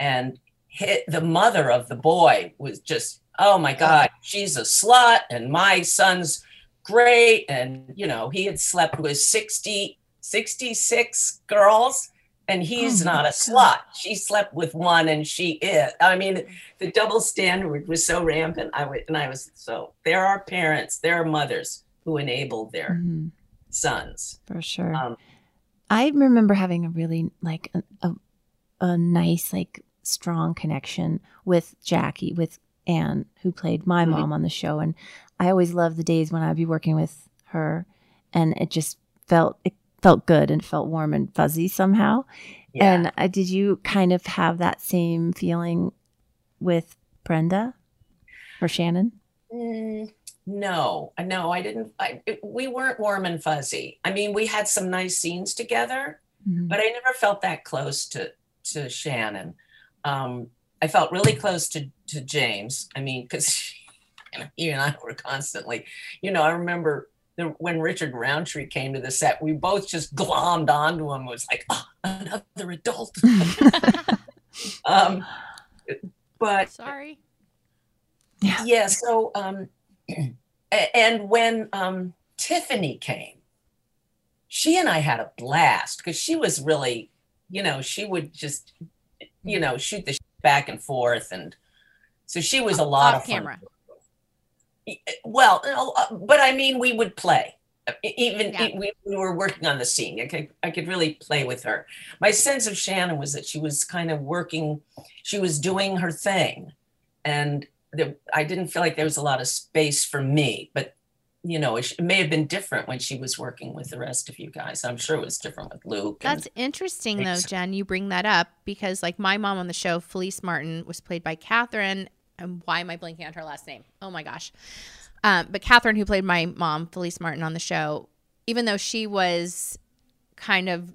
and hit the mother of the boy was just oh my god she's a slut and my son's great. And you know he had slept with 60 66 girls and he's Oh, not a God. slut she slept with one and she is i mean the double standard was so rampant i would and i was so there are parents there are mothers who enable their Mhm, sons for sure. um, I remember having a really like a, a, a nice like strong connection with Jackie with Ann who played my Mhm. mom on the show and I always loved the days when I'd be working with her and it just felt it felt good and felt warm and fuzzy somehow. yeah. And uh, did you kind of have that same feeling with Brenda or Shannon? Mm, no, no, I didn't. I, it- we weren't warm and fuzzy. I mean, we had some nice scenes together, Mhm. but I never felt that close to to Shannon. Um, I felt really close to to James. I mean, because he [laughs] and I were constantly, you know, I remember the, when Richard Roundtree came to the set, we both just glommed onto him. It was like, oh, another adult. [laughs] um, but Sorry. yeah yeah so um [clears throat] and when um Tiffani came she and i had a blast because she was really you know she would just you know shoot the shit back and forth and so she was a lot Off of fun. Well uh, but i mean we would play E- even Yeah. we, we were working on the scene I could, I could really play with her my sense of shannon was that she was kind of working she was doing her thing and there, i didn't feel like there was a lot of space for me but you know it, may have been different when she was working with the rest of you guys i'm sure it was different with luke That's interesting, though, Jen. You bring that up because, like, my mom on the show, Felice Martin, was played by Katherine. And why am I blanking on her last name? Oh my gosh. Um, but Katherine, who played my mom, Felice Martin, on the show, even though she was kind of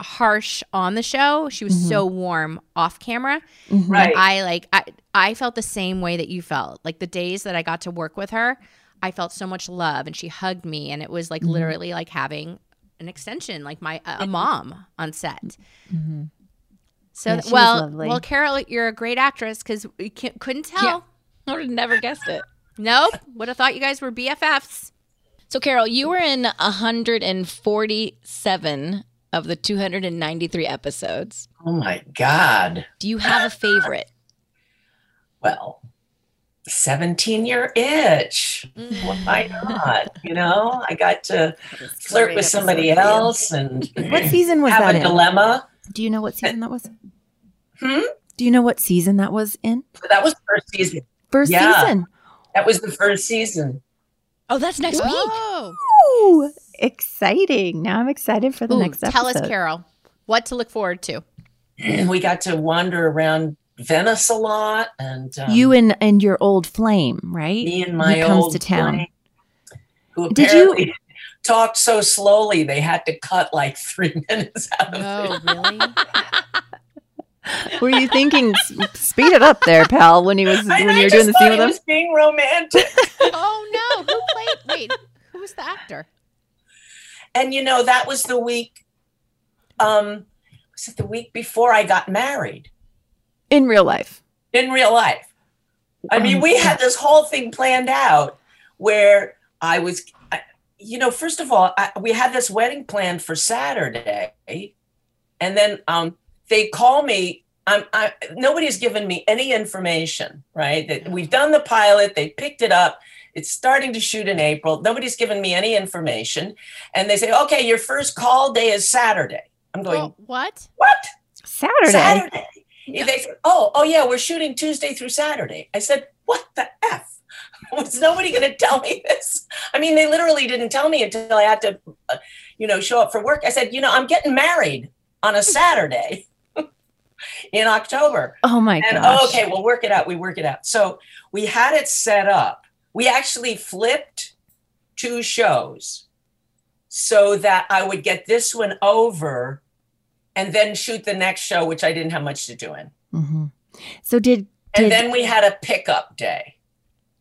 harsh on the show, she was so warm off camera. Mhm. right I like I I felt the same way that you felt. Like the days that I got to work with her, I felt so much love and she hugged me and it was like literally like having an extension like my a a mom on set. So Yeah, well, well Carol, you're a great actress cuz we can, couldn't tell. [laughs] Yeah. I would have never guessed it. Nope, would have thought you guys were BFFs. So, Carol, you were in 147 of the 293 episodes. oh my god Do you have a [laughs] favorite? well 17 year itch mm-hmm. why not you know i got to flirt with somebody else and What season was that have that a in? dilemma Do you know what season that was? Hmm? Do you know what season that was in? that was first season First Yeah. season. that was the first season Oh, that's next week. Oh, Ooh, exciting. Now I'm excited for the Ooh, next tell us Carol, what to look forward to. [clears throat] we got to wander around Venice a lot, and um, you and and your old flame, right? me and my Who comes old to town. flame, who Did you- apparently talked so slowly they had to cut like three [laughs] minutes out of Oh, it. really? Were you thinking speed it up there, pal? When he was I- when you were doing the scene with him? was being romantic, [laughs] oh no, who played Wait, who was the actor? and you know that was the week. Um, was it the week before I got married In real life. in real life? I mean, we had this whole thing planned out where I was, I- you know, first of all, I, we had this wedding planned for Saturday, and then um, they call me. I'm, I, nobody's given me any information, right? That we've done the pilot, they picked it up. It's starting to shoot in April. Nobody's given me any information, and they say, "Okay, your first call day is Saturday." I'm going, Oh, what? "What? Saturday. Saturday. They said, oh, oh yeah, we're shooting Tuesday through Saturday. I said, what the F? [laughs] Was nobody going to tell me this? I mean, they literally didn't tell me until I had to, uh, you know, show up for work. I said, you know, I'm getting married on a Saturday [laughs] in October. Oh my And gosh. oh, okay, we'll work it out. We work it out. So we had it set up. We actually flipped two shows. so that I would get this one over and then shoot the next show, which I didn't have much to do in. hmm So did And then we had a pickup day.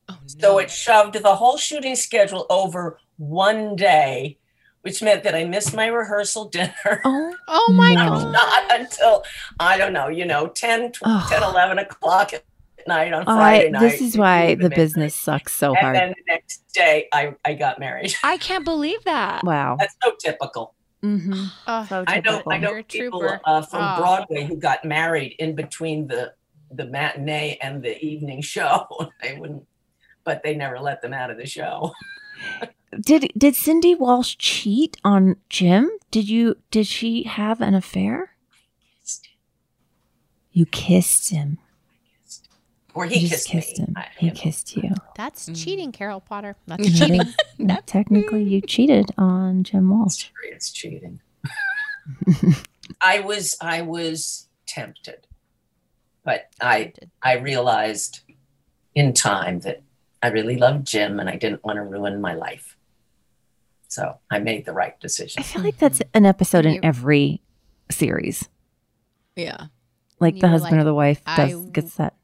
Oh, So it shoved the whole shooting schedule over one day, which meant that I missed my rehearsal dinner. oh Oh my [laughs] No. god. Not until, I don't know, you know, 10, tw- Ugh. 10 11 o'clock at night on I, Friday night. this is why the business sucks so And hard. And then the next day, I, I got married. I can't believe that. wow. That's so typical. hmm Oh, So I know. I know people uh, from Oh. Broadway who got married in between the the matinee and the evening show. [laughs] they wouldn't, but they never let them out of the show. Did did Cindy Walsh cheat on Jim? Did you did she have an affair? You kissed him. Or he you kissed, just kissed me. him. I- he know. kissed you. that's Mm. cheating, Carol Potter. [laughs] That's Maybe- cheating. Technically, you cheated on Jim Walsh. It's cheating. [laughs] I was I was tempted, but I I realized in time that I really loved Jim and I didn't want to ruin my life. So I made the right decision. I feel like that's an episode in every series. Yeah. Like the husband like, or the wife I gets that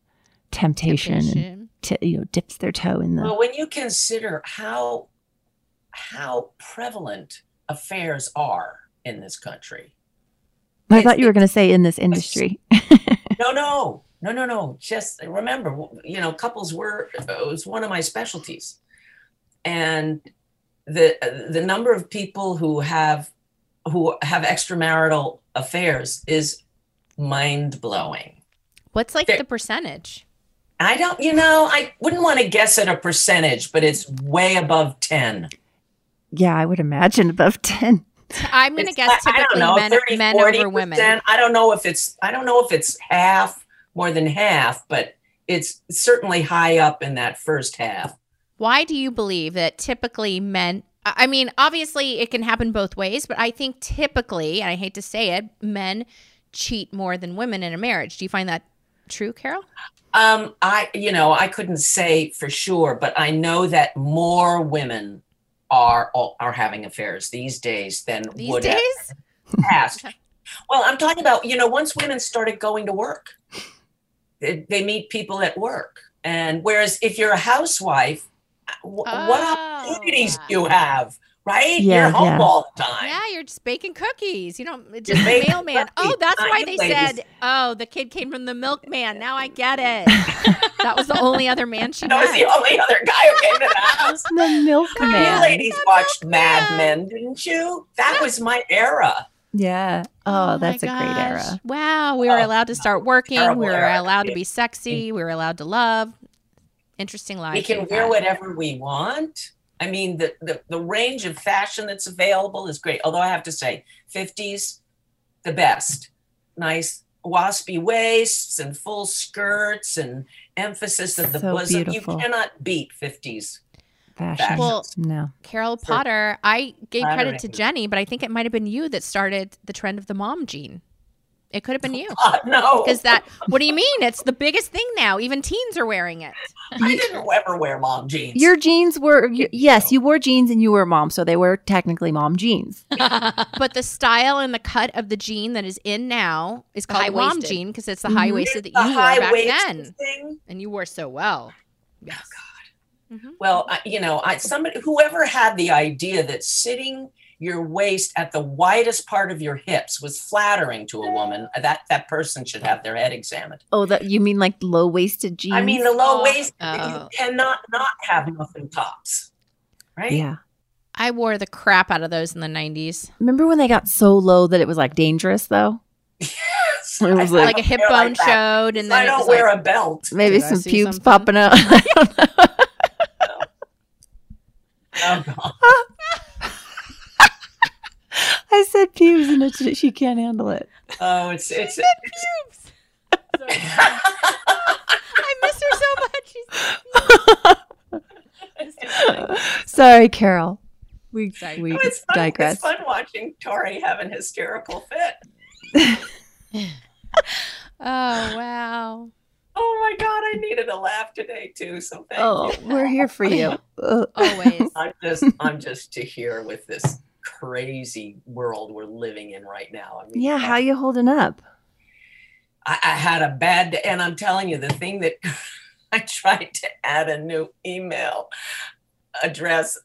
temptation, and t- you know dips their toe in the. Well, when you consider how how prevalent affairs are in this country. I thought you were going to say in this industry. [laughs] No, no, no, no, no. Just remember, you know, couples were it was one of my specialties, and the the number of people who have who have extramarital affairs is mind blowing. What's like There- the percentage? I don't, you know, I wouldn't want to guess at a percentage, but it's way above ten. yeah, I would imagine above ten. I'm going to It's- guess I- I don't typically know, men, 30, men over 40%. women. I don't know if it's I don't know if it's half more than half, but it's certainly high up in that first half. Why do you believe that typically men? I mean, obviously it can happen both ways, but I think typically, and I hate to say it, men cheat more than women in a marriage. Do you find that true, Carol? Um, I you know I couldn't say for sure, but I know that more women are are having affairs these days than These would days? have past. well, I'm talking about you know once women started going to work, they, they meet people at work, and whereas if you're a housewife, w- what Oh. opportunities do you have? Right? Yeah, you're home yeah. all the time. Yeah, you're just baking cookies. You don't just baking mailman. Oh, that's not why they ladies. said, "Oh, the kid came from the milkman." Now I get it. [laughs] that was the only other man she That was the only other guy who came to the [laughs] house. The milkman. You milkman. ladies watched Mad Men, didn't you? That was my era. Yeah. Oh, oh, my that's a great era. Wow, we were Oh, allowed to start working. We were era. allowed to be sexy. We were allowed to love. Interesting life. we can wear had. whatever we want. I mean, the, the the range of fashion that's available is great. Although I have to say, 50s, the best. Nice waspy waists and full skirts and emphasis of the So bosom. beautiful. You cannot beat 50s. Fashion. Well, no. Carol For Potter, I gave credit to. Jennie, but I think it might have been you that started the trend of the mom gene. It could have been [laughs] you. Uh, no, Because that, what do you mean? It's the biggest thing now. Even teens are wearing it. I didn't ever wear mom jeans. Your jeans were y- yes, you wore jeans and you were a mom, so they were technically mom jeans. [laughs] But the style and the cut of the jean that is in now is The called mom high-waisted. jean because it's the high waisted that you wore back then. thing. And you wore so well. Yes. Mm-hmm. Well, I, you know, I, somebody, whoever had the idea that sitting your waist at the widest part of your hips was flattering to a woman, uh, that that person should have their head examined. Oh, that you mean like low waisted jeans? I mean, the low Oh. waist, Oh. you cannot not have muffin tops, right? yeah. I wore the crap out of those in the 90s. Remember when they got so low that it was like dangerous though? [laughs] Yes. It was I- I Like a hip bone like showed, and then I don't wear like, a belt. Maybe Did some see pubes something? popping out. [laughs] I don't know. Oh, God. I said pubes and it, she can't handle it. Oh, it's it's. [laughs] I miss her so much. She's- Sorry, Carol. We Sorry. we Oh, it's fun. digress. It's fun watching Tori have an hysterical fit. [laughs] [laughs] Oh, wow. Oh my God, I needed a laugh today too. So thank you. Oh, you. we're here for you. Uh, [laughs] Always. I'm just I'm just to here with this crazy world we're living in right now. I mean, Yeah, how you holding up? I, I had a bad day, and I'm telling you, the thing that [laughs] I tried to add a new email address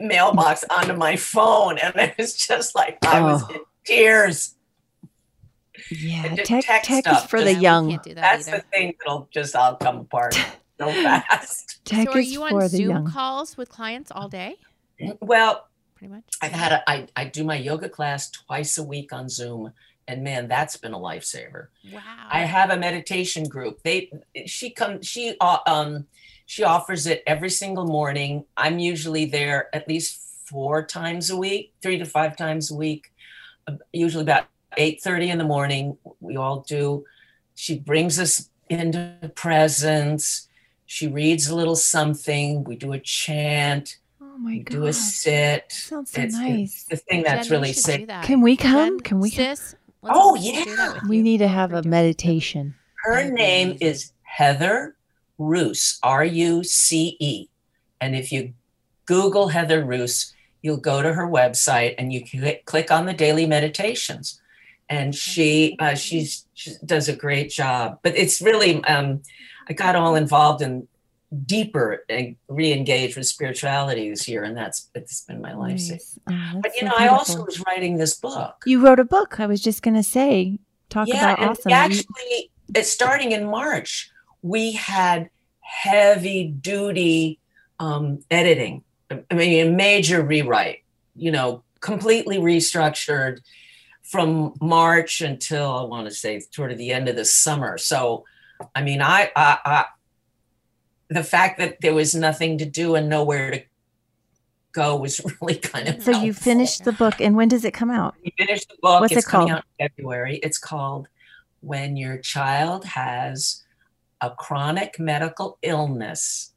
mailbox onto my phone, and it was just like I was Oh. in tears. Yeah, And just tech tech tech is for the just- we young. Can't do that That's either. the thing that'll just all come apart [laughs] so fast. Tech so are is you on the Zoom young. calls with clients all day? Well, Pretty much. I've had a, I, I do my yoga class twice a week on Zoom, and man, that's been a lifesaver. Wow. I have a meditation group. They she comes she uh, um she offers it every single morning. I'm usually there at least four times a week, three to five times a week. uh, Usually about eight thirty in the morning. We all do. She brings us into presence. She reads a little something. We do a chant. Oh my god. We do a sit. Sounds so It's- nice. The thing that's Jen, really sick. that. Can we come? Jen, Can we come? Sis, Oh, yeah. We you. need to have a meditation. Her That'd name amazing. is Heather Ruce, R U C E. And if you Google Heather Ruce, you'll go to her website and you can click, click on the daily meditations. And she uh, she's, she does a great job. But it's really um, I got all involved in deeper and re-engaged with spirituality this year, and that's it's been my life. Nice. Oh, But you so know, I also was writing this book. You wrote a book. I was just gonna say, talk about and awesome. we Actually, it's starting in March. We had heavy duty um, editing. I mean, a major rewrite. You know, completely restructured from March until I want to say toward the end of the summer. So, I mean, I, I, I the fact that there was nothing to do and nowhere to go was [laughs] really kind of so you finished the book, and when does it come out? You finished the book. What's it's it coming called? out in February. It's called When Your Child Has a Chronic Medical Illness,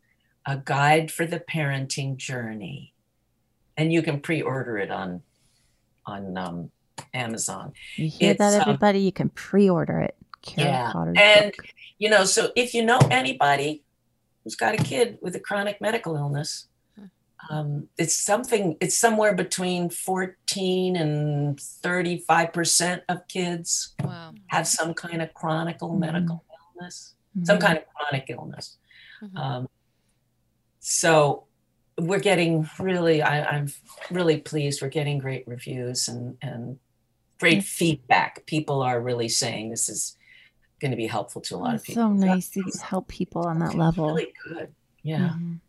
a guide for the parenting journey. And you can pre-order it on on um, Amazon. You hear It's, that, um, everybody? You can pre-order it. Carol Yeah, Potter's and book. you know, so if you know anybody who's got a kid with a chronic medical illness, um, it's something. It's somewhere between fourteen and thirty-five percent of kids Wow. have some kind of chronic Mhm. medical illness, some Mhm. kind of chronic illness. Mhm. Um, so we're getting really, I, I'm really pleased. We're getting great reviews and and great Yes. feedback. People are really saying this is going to be helpful to a lot of people. so nice to help people on that level. Really good. Yeah. Mhm.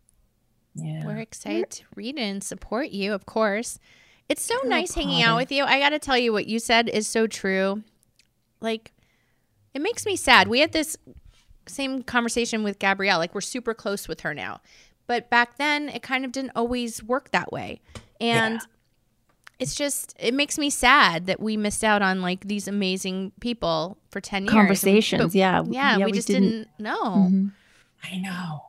Yeah. We're excited to read and support you, of course. It's so Carol nice hanging out with you. I got to tell you, what you said is so true. Like, it makes me sad. We had this same conversation with Gabrielle. Like, we're super close with her now. But back then, it kind of didn't always work that way. And it's just, it makes me sad that we missed out on like these amazing people for 10 years. Conversations, But- yeah. Yeah, we, just didn't, know. Mhm. I know.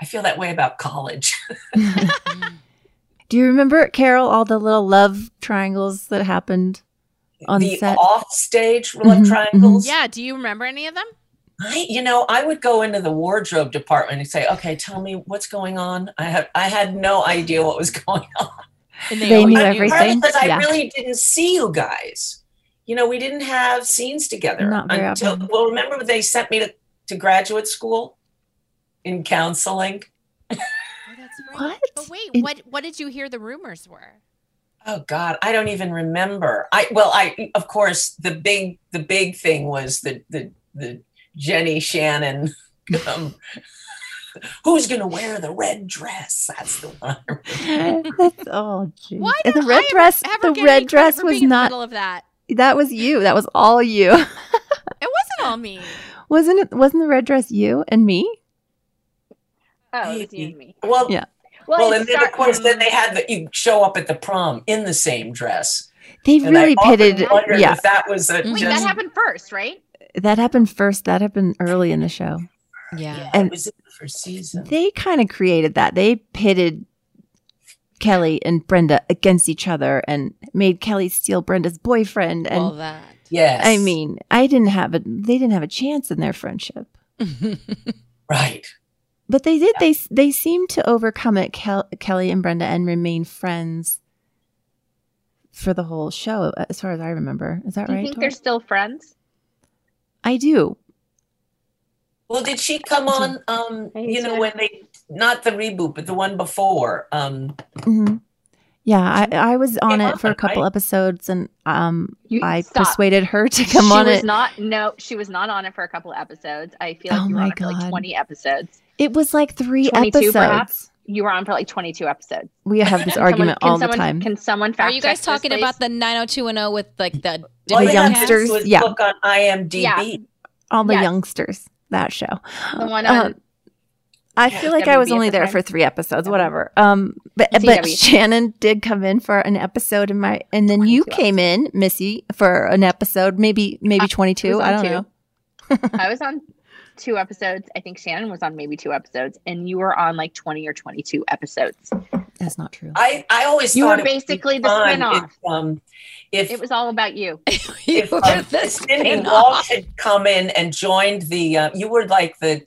I feel that way about college. [laughs] Do you remember, Carol, all the little love triangles that happened? On the set. off stage love Mhm, triangles. Yeah. Do you remember any of them? I, you know, I would go into the wardrobe department and say, "Okay, tell me what's going on." I have, I had no idea what was [laughs] going on. And They always knew do. everything. because I really didn't see you guys. You know, we didn't have scenes together Not very until. often. Well, remember when they sent me to, to graduate school in counseling? Oh, that's right. What? But wait, It- what what did you hear the rumors were? Oh God, I don't even remember. I well, I of course the big the big thing was the the the Jennie Shannon. Um, who's gonna wear the red dress? That's the one. That's oh, geez. Why And the red I dress. ever The red dress was being in the not. middle of that. That was you. That was all you. [laughs] It wasn't all me. wasn't it? Wasn't the red dress you and me? Oh, it was you and me. Well, Yeah. well, it and then of course, then they had that you show up at the prom in the same dress. They really pitted. wondered Yeah, if that was a Wait, Wait, just that happened first, right? That happened first. That happened early in the show. Yeah. yeah, And- it was in the first season. They kind of created that. They pitted Kelly and Brenda against each other and made Kelly steal Brenda's boyfriend. And All that. yes, I mean, I didn't have a. They didn't have a chance in their friendship. [laughs] right. But they did. They they seemed to overcome it. Kel- Kelly and Brenda and remain friends for the whole show, as far as I remember. Is that Do you right? think Tori? they're still friends? I do. Well, did she come on? Um, you know, when they not the reboot, but the one before. Um, hmm Yeah, I, I was on it for a couple right? episodes, and um, You- I stop. persuaded her to come she on was it. not. No, she was not on it for a couple of episodes. I feel like Oh you were my on it for like twenty episodes. it was like three episodes. perhaps? You were on for like twenty-two episodes. We have this [laughs] argument someone- all can the time. Can someone fact Are you guys check this, talking about the 90210 with like the all The you have to youngsters, do yeah. look on IMDb. Yeah. all the Yes. youngsters. That show. the one Um. I Yeah, feel like I was only the there time. for three episodes, Yeah. whatever. Um, but but Shannon did come in for an episode in my, and then you 22 came in, Missy, for an episode, maybe maybe I twenty was two. I don't two. know. I was on [laughs] two episodes. I think Shannon was on maybe two episodes, and you were on like twenty or twenty-two episodes. That's not true. I I always You thought were it would be basically the fun spin-off. If, um, if It was all about you. [laughs] you if were um, the Cindy spin-off. Walsh had come in and joined the, uh, you were like the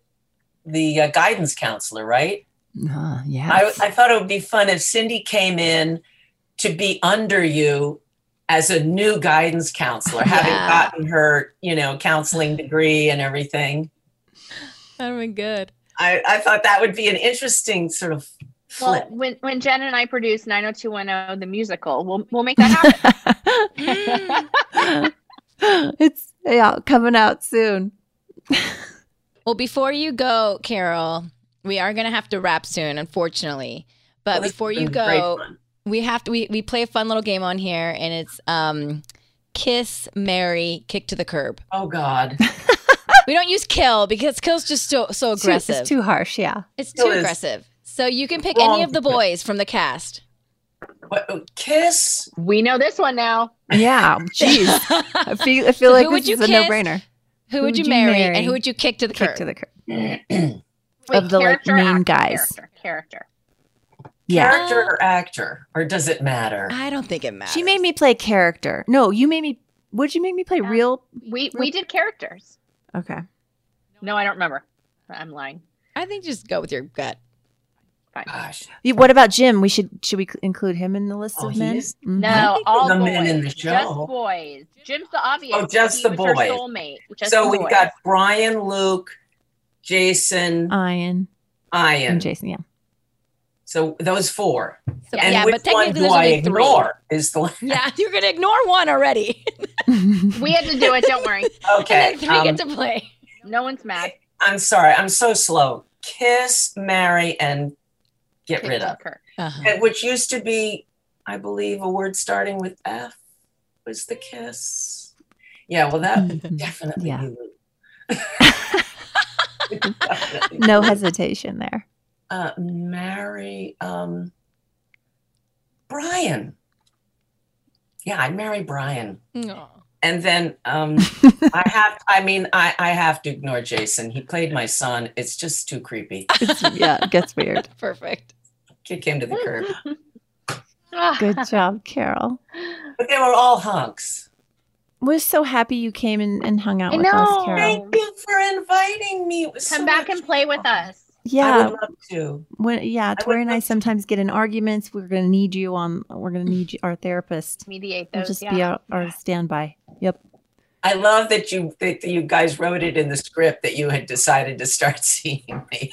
the uh, guidance counselor, right? Uh, yeah. I. I thought it would be fun if Cindy came in to be under you as a new guidance counselor, having Yeah. gotten her, you know, counseling degree and everything. That'd been good. I, I thought that would be an interesting sort of Well, when when Jen and I produce 90210 the musical, we'll we'll make that happen. [laughs] [laughs] it's yeah coming out soon. [laughs] Well, before you go, Carol, we are gonna have to wrap soon, unfortunately. But Well, before you go, we have to we, we play a fun little game on here and it's um kiss, marry, kick to the curb. Oh God. [laughs] We don't use kill because kill's just so so Too- aggressive. it's too harsh. Yeah. It's Kill too is aggressive. So you can pick any of the boys from the cast. What, oh, kiss? we know this one now. Yeah. [laughs] Jeez. I feel I feel So like who would this you is a no brainer. Who would you marry, and who would you kick to the Kick curb? to the curb. [clears throat] Wait, Of the, like, main guys. Character. Character. Yeah. Character or actor? Or does it matter? I don't think it matters. She made me play character. No, you made me. Would you make me play? Yeah. Real. We we did characters. Okay. No, I don't remember. I'm lying. I think just go with your gut. Fine. Gosh. You- What about Jim? We should should we include him in the list Oh, of men? is- Mhm. No, all the boys. men in the show. Just boys. Jim's the obvious. Oh, just He the was boys. soulmate. Just so the we've got Brian, Luke, Jason, Ian Ian. and Jason. Yeah. So those four. So, and yeah, which but one do I only three. ignore? Is the Yeah, [laughs] you're gonna ignore one already. [laughs] We had to do it. Don't worry. okay? [laughs] and then three um, get to play. No one's mad. I'm sorry. I'm so slow. Kiss, marry, and get Kick rid of. curb. Uh-huh. And which used to be, I believe, a word starting with F was the kiss. Yeah. Well, that definitely. Yeah. Definitely no hesitation there. Uh, marry um, Brian. Yeah, I'd marry Brian. Aw. And then um, [laughs] I have, I mean, I, I have to ignore Jason. He played my son. It's just too creepy. It's, yeah, it gets weird. [laughs] Perfect. Kick him to the curb. [laughs] Good job, Carol. But they were all hunks. We're so happy you came and, and hung out I with us. Carol. Thank you for inviting me. It was Come so back much and play with fun. Us. I Yeah, would love to. when yeah, would Tori and I love to. sometimes get in arguments. We're gonna need you on. We're gonna need you, our therapist. Mediate We'll those. just yeah. be our, our standby. Yep. I love that you that you guys wrote it in the script that you had decided to start [laughs] seeing me.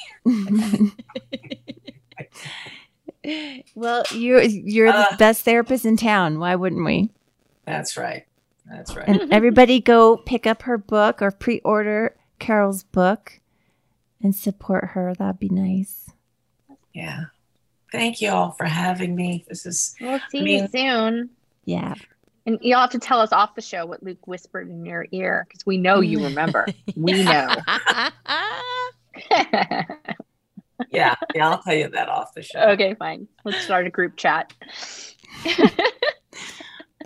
well, you're you're the Uh. best therapist in town. Why wouldn't we? That's right. That's right. And everybody go pick up her book or pre-order Carol's book and support her. That'd be nice. yeah. Thank you all for having me. This is We'll see I mean- you soon. Yeah. And you'll have to tell us off the show what Luke whispered in your ear because we know you remember. [laughs] we know. [laughs] [laughs] yeah, yeah, I'll tell you that off the show. okay, fine. Let's start a group chat.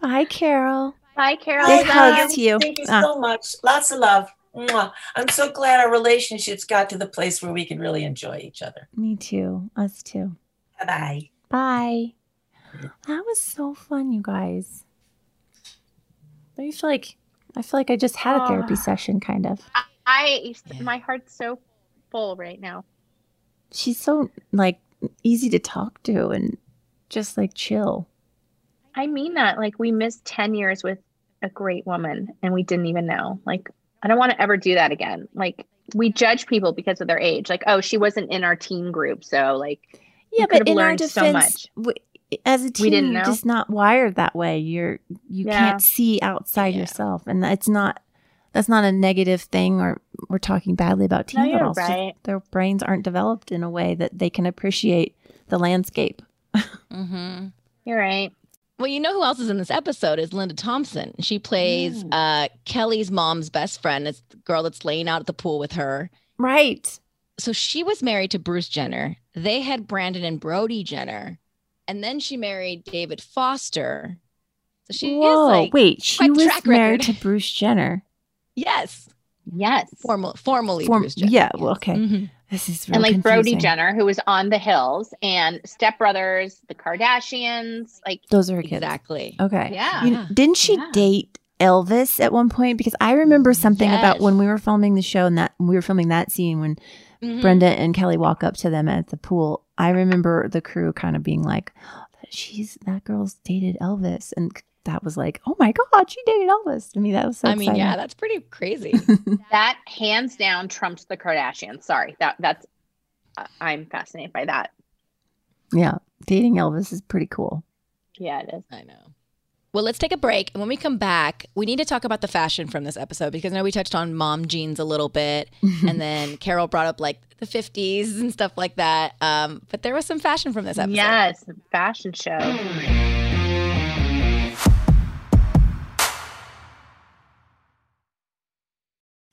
Bye, Carol. Bye, Carol. Big Bye, hugs to you. Thank you Ah. so much. Lots of love. Mwah. I'm so glad our relationships got to the place where we can really enjoy each other. Me too. Us too. Bye bye. Bye. That was so fun, you guys. I feel like I feel like I just had a um, therapy Oh. session, kind of. I Yeah. my heart's so full right now. She's so like easy to talk to and just like chill. I mean that. Like we missed 10 years with a great woman and we didn't even know. Like I don't want to ever do that again. Like we judge people because of their age. Like, oh, she wasn't in our teen group. So like Yeah, you but could have in our learned defense, so much. w- as a We teen, didn't you're know. just not wired that way. You're you Yeah. can't see outside Yeah. yourself, and it's not that's not a negative thing. Or we're talking badly about No, teen you're girls. Just right. Their brains aren't developed in a way that they can appreciate the landscape. [laughs] Mm-hmm. You're right. Well, you know who else is in this episode is Linda Thompson. She plays Mm. uh, Kelly's mom's best friend. It's the girl that's laying out at the pool with her. Right. So she was married to Bruce Jenner. They had Brandon and Brody Jenner. And then she married David Foster. So she Whoa! is like, wait, she was married to Bruce Jenner. [laughs] yes, Yes. formal, formally Form- Bruce Jenner. yeah. Well, okay. Mhm. This is real and like Brody. Jenner, who was on the hills, and Step Brothers, the Kardashians. Like, Those are her kids. Exactly. Okay. yeah. You know, didn't she Yeah. date Elvis at one point? Because I remember something about when we were filming the show and that we were filming that scene when Mhm. Brenda and Kelly walk up to them at the pool. I remember the crew kind of being like, "She's that girl's dated Elvis," and that was like, "Oh my god, she dated Elvis." To me, that was so. I mean, yeah, that's pretty crazy. [laughs] that hands down trumps the Kardashians. Sorry, that that's. I- I'm fascinated by that. yeah. Dating Elvis is pretty cool. Yeah, it is. I know. Well, let's take a break. And when we come back, we need to talk about the fashion from this episode because I know we touched on mom jeans a little bit. [laughs] and then Carol brought up like the 50s and stuff like that. Um, but there was some fashion from this episode. Yes, fashion show. [clears throat]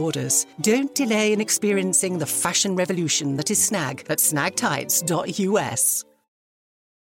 orders. Don't delay in experiencing the fashion revolution that is snag at snagtights.us.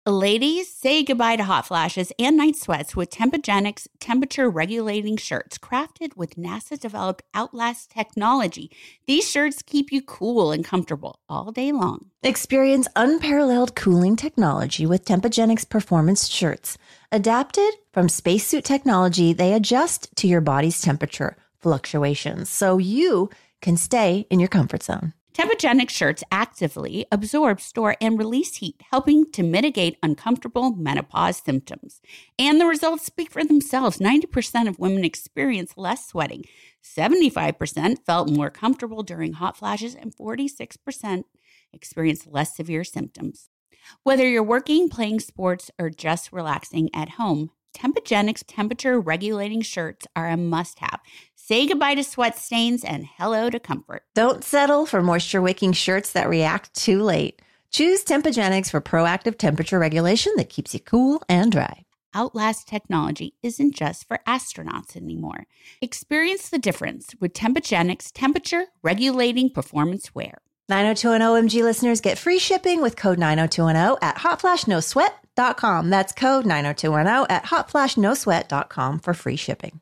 Ladies, say goodbye to hot flashes and night sweats with Tempogenics temperature regulating shirts crafted with NASA developed Outlast technology. These shirts keep you cool and comfortable all day long. Experience unparalleled cooling technology with Tempogenics performance shirts. Adapted from spacesuit technology, they adjust to your body's temperature fluctuations so you can stay in your comfort zone. Tempogenic shirts actively absorb, store, and release heat, helping to mitigate uncomfortable menopause symptoms. And the results speak for themselves. 90% of women experience less sweating, 75% felt more comfortable during hot flashes, and 46% experienced less severe symptoms. Whether you're working, playing sports, or just relaxing at home, Tempogenics temperature regulating shirts are a must have. Say goodbye to sweat stains and hello to comfort. Don't settle for moisture wicking shirts that react too late. Choose Tempogenics for proactive temperature regulation that keeps you cool and dry. Outlast technology isn't just for astronauts anymore. Experience the difference with Tempogenics temperature regulating performance wear. 90210 OMG listeners get free shipping with code 90210 at hotflashnosweat.com. That's code 90210 at hotflashnosweat.com for free shipping.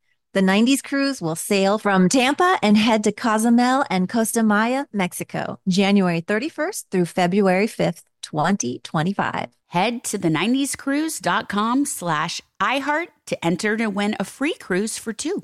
The 90s cruise will sail from Tampa and head to Cozumel and Costa Maya, Mexico, January 31st through February 5th, 2025. Head to the 90scruise.com slash iHeart to enter to win a free cruise for two.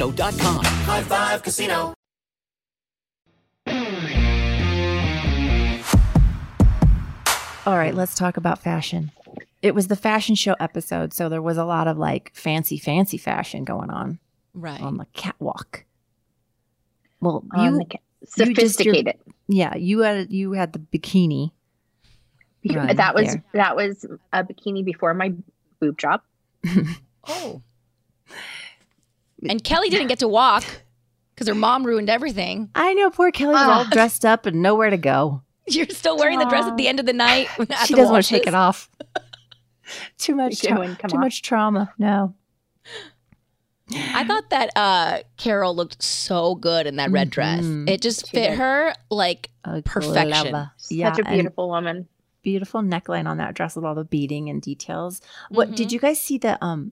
casino.com. High Five Casino. All right, let's talk about fashion. It was the fashion show episode, so there was a lot of like fancy, fancy fashion going on Right. on the catwalk. Well, On you, the ca- you just- sophisticated. yeah, you had you had the bikini. run that was there. that was a bikini before my boob drop. [laughs] Oh. And Kelly didn't get to walk because her mom ruined everything. I know poor Kelly was all Ah. dressed up and nowhere to go. [laughs] You're still wearing the dress at the end of the night. [laughs] at she the doesn't want to take it off. [laughs] too much, tra- wouldn't come too off. much trauma. No, I thought that uh, Carol looked so good in that red dress. Mhm. It just She fit did. her like A Perfection. clever- Such a beautiful woman. beautiful neckline on that dress with all the beading and details. What Mm-hmm. did you guys see the um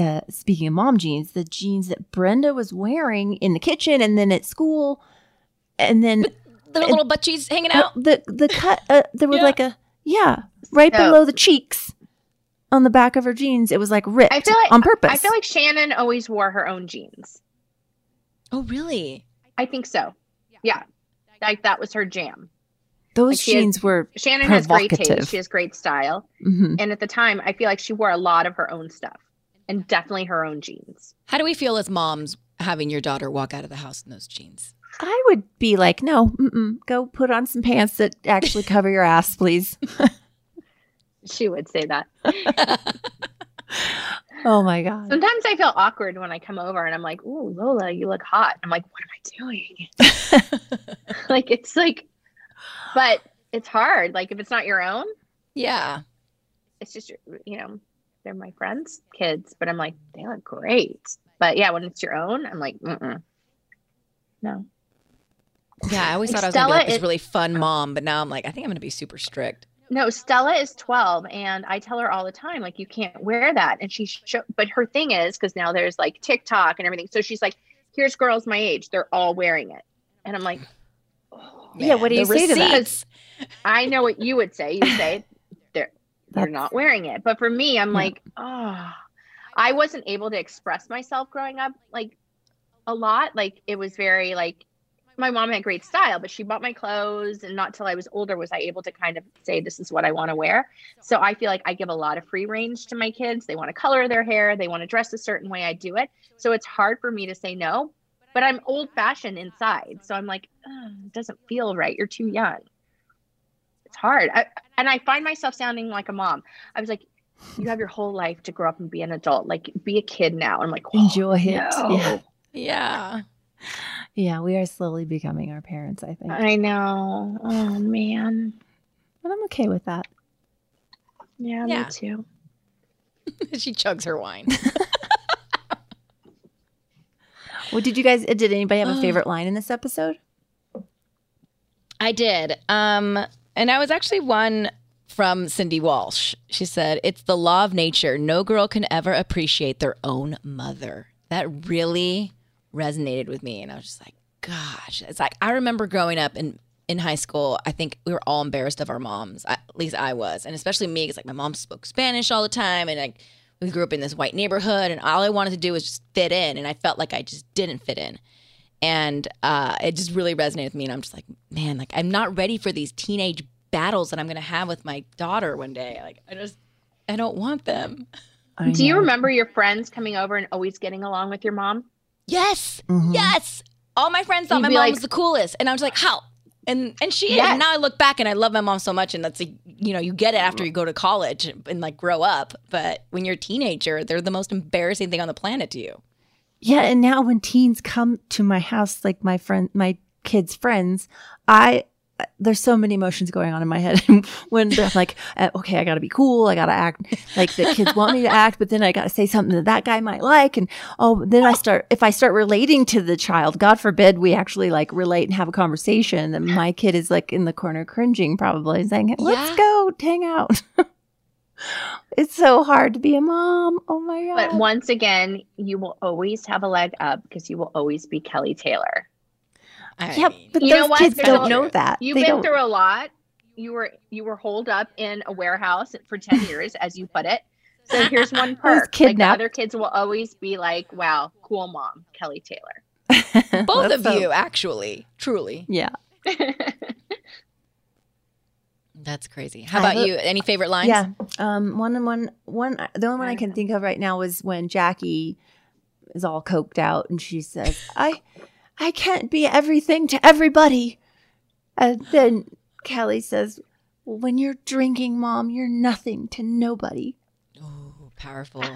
the speaking of mom jeans, the jeans that Brenda was wearing in the kitchen and then at school, and then the little butt cheeks hanging out. the the cut uh, there was Yeah. like a yeah right So- below the cheeks on the back of her jeans. It was like ripped I feel like on purpose. I feel like Shannon always wore her own jeans. Oh, really? I think so. Yeah. Like that was her jam. those like she has- jeans were Shannon has great taste. She has great style. mhm. And at the time, I feel like she wore a lot of her own stuff and definitely her own jeans. How do we feel as moms having your daughter walk out of the house in those jeans? I would be like, no, mm-mm, go put on some pants that actually cover your ass, [laughs] please. She would say that. [laughs] Oh my god. Sometimes I feel awkward when I come over and I'm like, "Ooh, Lola, you look hot." I'm like, "What am I doing?" [laughs] like it's like, but it's hard. Like if it's not your own, Yeah. it's just you know, they're my friends' kids, but I'm like, they look great. But yeah, when it's your own, I'm like, Mm-mm. no. Yeah, I always Like thought I was going to be Stella like this is- really fun mom, but now I'm like, I think I'm going to be super strict. No, Stella is 12, and I tell her all the time, like, you can't wear that. And she, sho- but her thing is, because now there's like TikTok and everything. So she's like, here's girls my age, they're all wearing it. And I'm like, oh. Yeah, what do you say to that? I know what you would say. You would say they're they're not wearing it. But for me, I'm Yeah. like, oh, I wasn't able to express myself growing up like a lot. Like it was very like my mom had great style, but she bought my clothes, and not till I was older was I able to kind of say this is what I want to wear. So I feel like I give a lot of free range to my kids. They want to color their hair, they want to dress a certain way. I do it. So it's hard for me to say no. But I'm old fashioned inside, so I'm like, "Ugh, it doesn't feel right. You're too young it's hard. I, and I find myself sounding like a mom. I was like, you have your whole life to grow up and be an adult. Like, be a kid now. I'm like, "Oh, Enjoy it. no." [laughs] Yeah. Yeah. Yeah, we are slowly becoming our parents, I think. I know. Oh man. But I'm okay with that. Yeah, Yeah. me too. [laughs] she chugs her wine. [laughs] Well, did you guys uh, did anybody have a Oh. favorite line in this episode? I did. Um, and I was actually one from Cindy Walsh. She said, It's the law of nature. No girl can ever appreciate their own mother. That really resonated with me. And I was just like, gosh. It's like, I remember growing up in, in high school, I think we were all embarrassed of our moms. I, at least I was. And especially me, because like my mom spoke Spanish all the time. And like, we grew up in this white neighborhood. And all I wanted to do was just fit in. And I felt like I just didn't fit in. And uh, it just really resonated with me. And I'm just like, man, like I'm not ready for these teenage battles that I'm gonna have with my daughter one day. Like I just, I don't want them. Do you remember your friends coming over and always getting along with your mom? Yes, Mhm. yes. All my friends thought You'd my mom like- was the coolest, and I was like, how? And and she is. Yes. And now I look back and I love my mom so much, and that's a, you know you get it after you go to college and, and like grow up. But when you're a teenager, they're the most embarrassing thing on the planet to you. Yeah, and now when teens come to my house, like my friend, my kids' friends, I there's so many emotions going on in my head. [laughs] when they're [laughs] like, uh, okay, I got to be cool, I got to act like the kids want me to act, but then I got to say something that that guy might like, and oh, then I start if I start relating to the child, God forbid we actually like relate and have a conversation, then [sighs] my kid is like in the corner cringing, probably saying, "Let's Yeah. go hang out." [laughs] it's so hard to be a mom. Oh my god! But once again, you will always have a leg up because you will always be Kelly Taylor. I Yep, mean, but You know those what? kids There's don't a- know that. You've They been don't. through a lot. You were you were holed up in a warehouse for ten [laughs] years, as you put it. So here's one [laughs] perk: like the other kids will always be like, "Wow, cool mom, Kelly Taylor." [laughs] both Let's of hope. you, actually, truly. Yeah. That's crazy. How about you? Any favorite lines? Yeah. Um, one and one, one, the only one I can think of right now was when Jackie is all coked out and she says, I, I can't be everything to everybody. And then Kelly says, well, when you're drinking, mom, you're nothing to nobody. Oh, powerful. [laughs]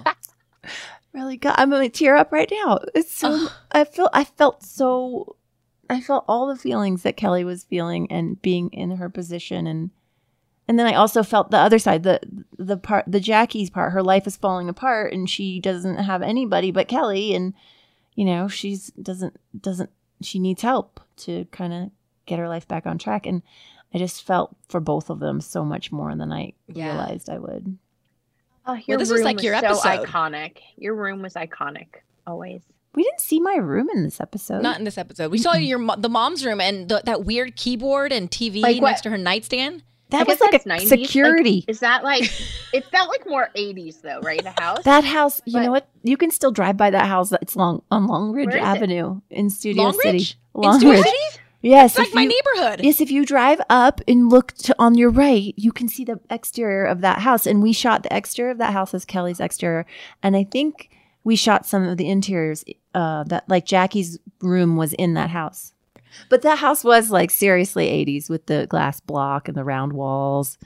Really got, I'm going to tear up right now. It's so, I feel, I felt so, I felt all the feelings that Kelly was feeling and being in her position and, and then I also felt the other side, the the part, the Jackie's part. Her life is falling apart, and she doesn't have anybody but Kelly, and you know she's doesn't doesn't she needs help to kind of get her life back on track. And I just felt for both of them so much more than I Yeah. realized I would. Oh, your this was room like your so episode. iconic. Your room was iconic always. We didn't see my room in this episode. Not in this episode. We saw your the mom's room and the, that weird keyboard and TV Like what? next to her nightstand. That was like a that's 90s. Like, security. is that like? [laughs] It felt like more '80s though, right? The house. that house, you But- know what? You can still drive by that house. It's long on Long Ridge is it? Avenue in Studio Long City. Ridge? In Studio Ridge. City? Yes, It's like if my neighborhood. Yes, if you drive up and look to, on your right, you can see the exterior of that house. And we shot the exterior of that house as Kelly's exterior. And I think we shot some of the interiors uh, that, like Jackie's room was in that house. But that house was like seriously 80s with the glass block and the round walls.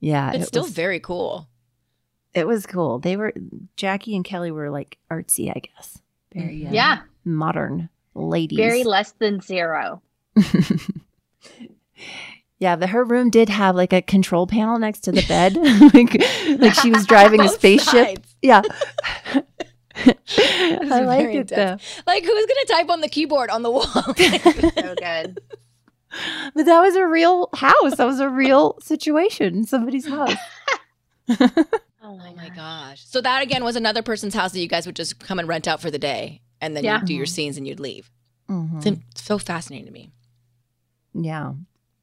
Yeah, It's it still was, very cool. it was cool. They were Jackie and Kelly were like artsy, I guess. Very uh, yeah, modern ladies. very less than zero. [laughs] Yeah, the, her room did have like a control panel next to the bed, [laughs] like, like she was driving a [laughs] spaceship. sides. Yeah, This [laughs] I like it though. Like who's gonna type on the keyboard on the wall? [laughs] So good. But that was a real house. That was a real situation in somebody's house. [laughs] Oh my, gosh! So that again was another person's house that you guys would just come and rent out for the day, and then Yeah. you'd do your scenes and you'd leave. Mhm. It's so fascinating to me. Yeah,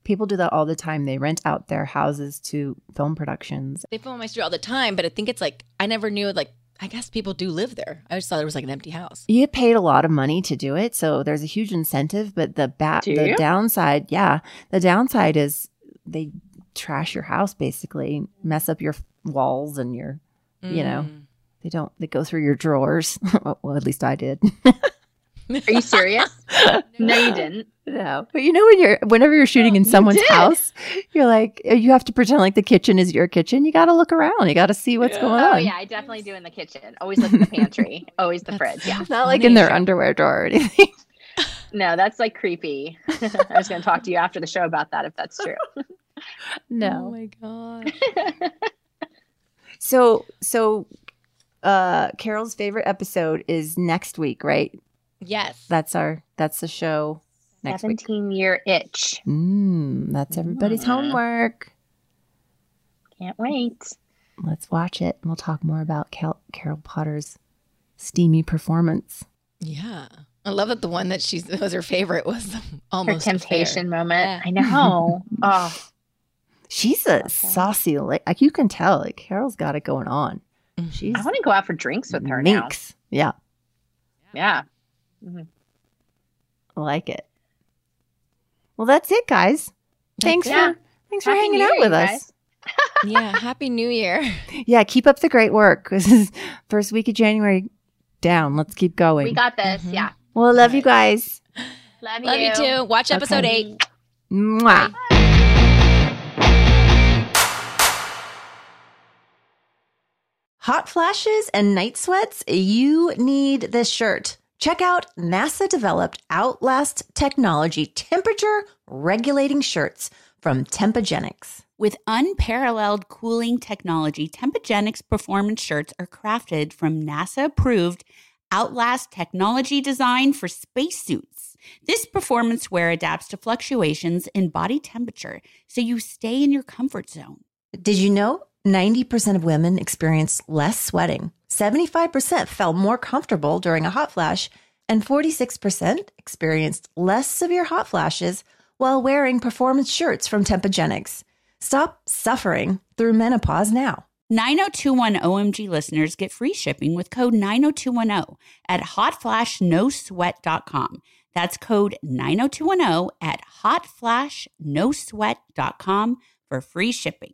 people do that all the time. They rent out their houses to film productions. They film my street all the time, but I think it's like I never knew. Like I guess people do live there. I just thought it was like an empty house. You get paid a lot of money to do it, so there's a huge incentive. But the ba- Do the you? downside, yeah, the downside is they trash your house, basically mess up your walls and your, you know, Mm. they don't. They go through your drawers. [laughs] well, at least I did. [laughs] Are you serious? [laughs] no, you didn't. no, but you know when you're whenever you're shooting in someone's did. house, you're like you have to pretend like the kitchen is your kitchen. You got to look around. You got to see what's going on. Oh yeah, I definitely do in the kitchen. Always look in the pantry. [laughs] Always the fridge. Yeah. so Not like in their underwear drawer or anything. [laughs] No, that's like creepy. I was going to talk to you after the show about that if that's true. No. Oh my gosh! So so uh Carol's favorite episode is next week, right? Yes. That's our that's the show next week. 17 year itch. Mm, that's everybody's Mm. homework. Can't wait. Let's watch it and we'll talk more about Cal- Carol Potter's steamy performance. Yeah. I love that the one that she was her favorite was [laughs] Her almost temptation moment. Yeah. I know. [laughs] oh, She's a saucy like, like you can tell like Carol's got it going on. Mhm. She's I want to go out for drinks with her now. Yeah. Yeah. Mhm. I like it. Well, that's it, guys. Thanks it. for thanks for hanging New out Year, with us. [laughs] yeah, happy New Year. [laughs] Yeah, keep up the great work. [laughs] This is first week of January down. Let's keep going. We got this. Mm-hmm. Yeah. well, I love you guys. Love you. Love you too. Watch episode Okay. eight. Mwah. Hot flashes and night sweats? You need this shirt. Check out NASA developed Outlast technology temperature regulating shirts from Tempogenics. With unparalleled cooling technology, Tempogenics performance shirts are crafted from NASA approved Outlast technology designed for spacesuits. This performance wear adapts to fluctuations in body temperature so you stay in your comfort zone. Did you know 90% of women experience less sweating? 75% felt more comfortable during a hot flash, and 46% experienced less severe hot flashes while wearing performance shirts from Tempogenics. Stop suffering through menopause now. 9021 OMG listeners get free shipping with code 90210 at hotflashnosweat.com. That's code 90210 at hotflashnosweat.com for free shipping.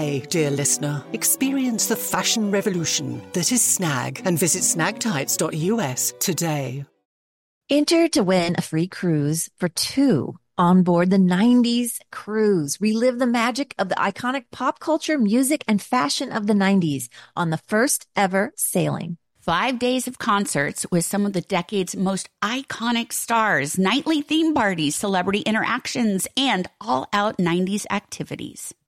dear listener. Experience the fashion revolution that is Snag and visit snagtights.us today. Enter to win a free cruise for two on board the 90s cruise. Relive the magic of the iconic pop culture, music, and fashion of the 90s on the first ever sailing. Five days of concerts with some of the decade's most iconic stars, nightly theme parties, celebrity interactions, and all out 90s activities.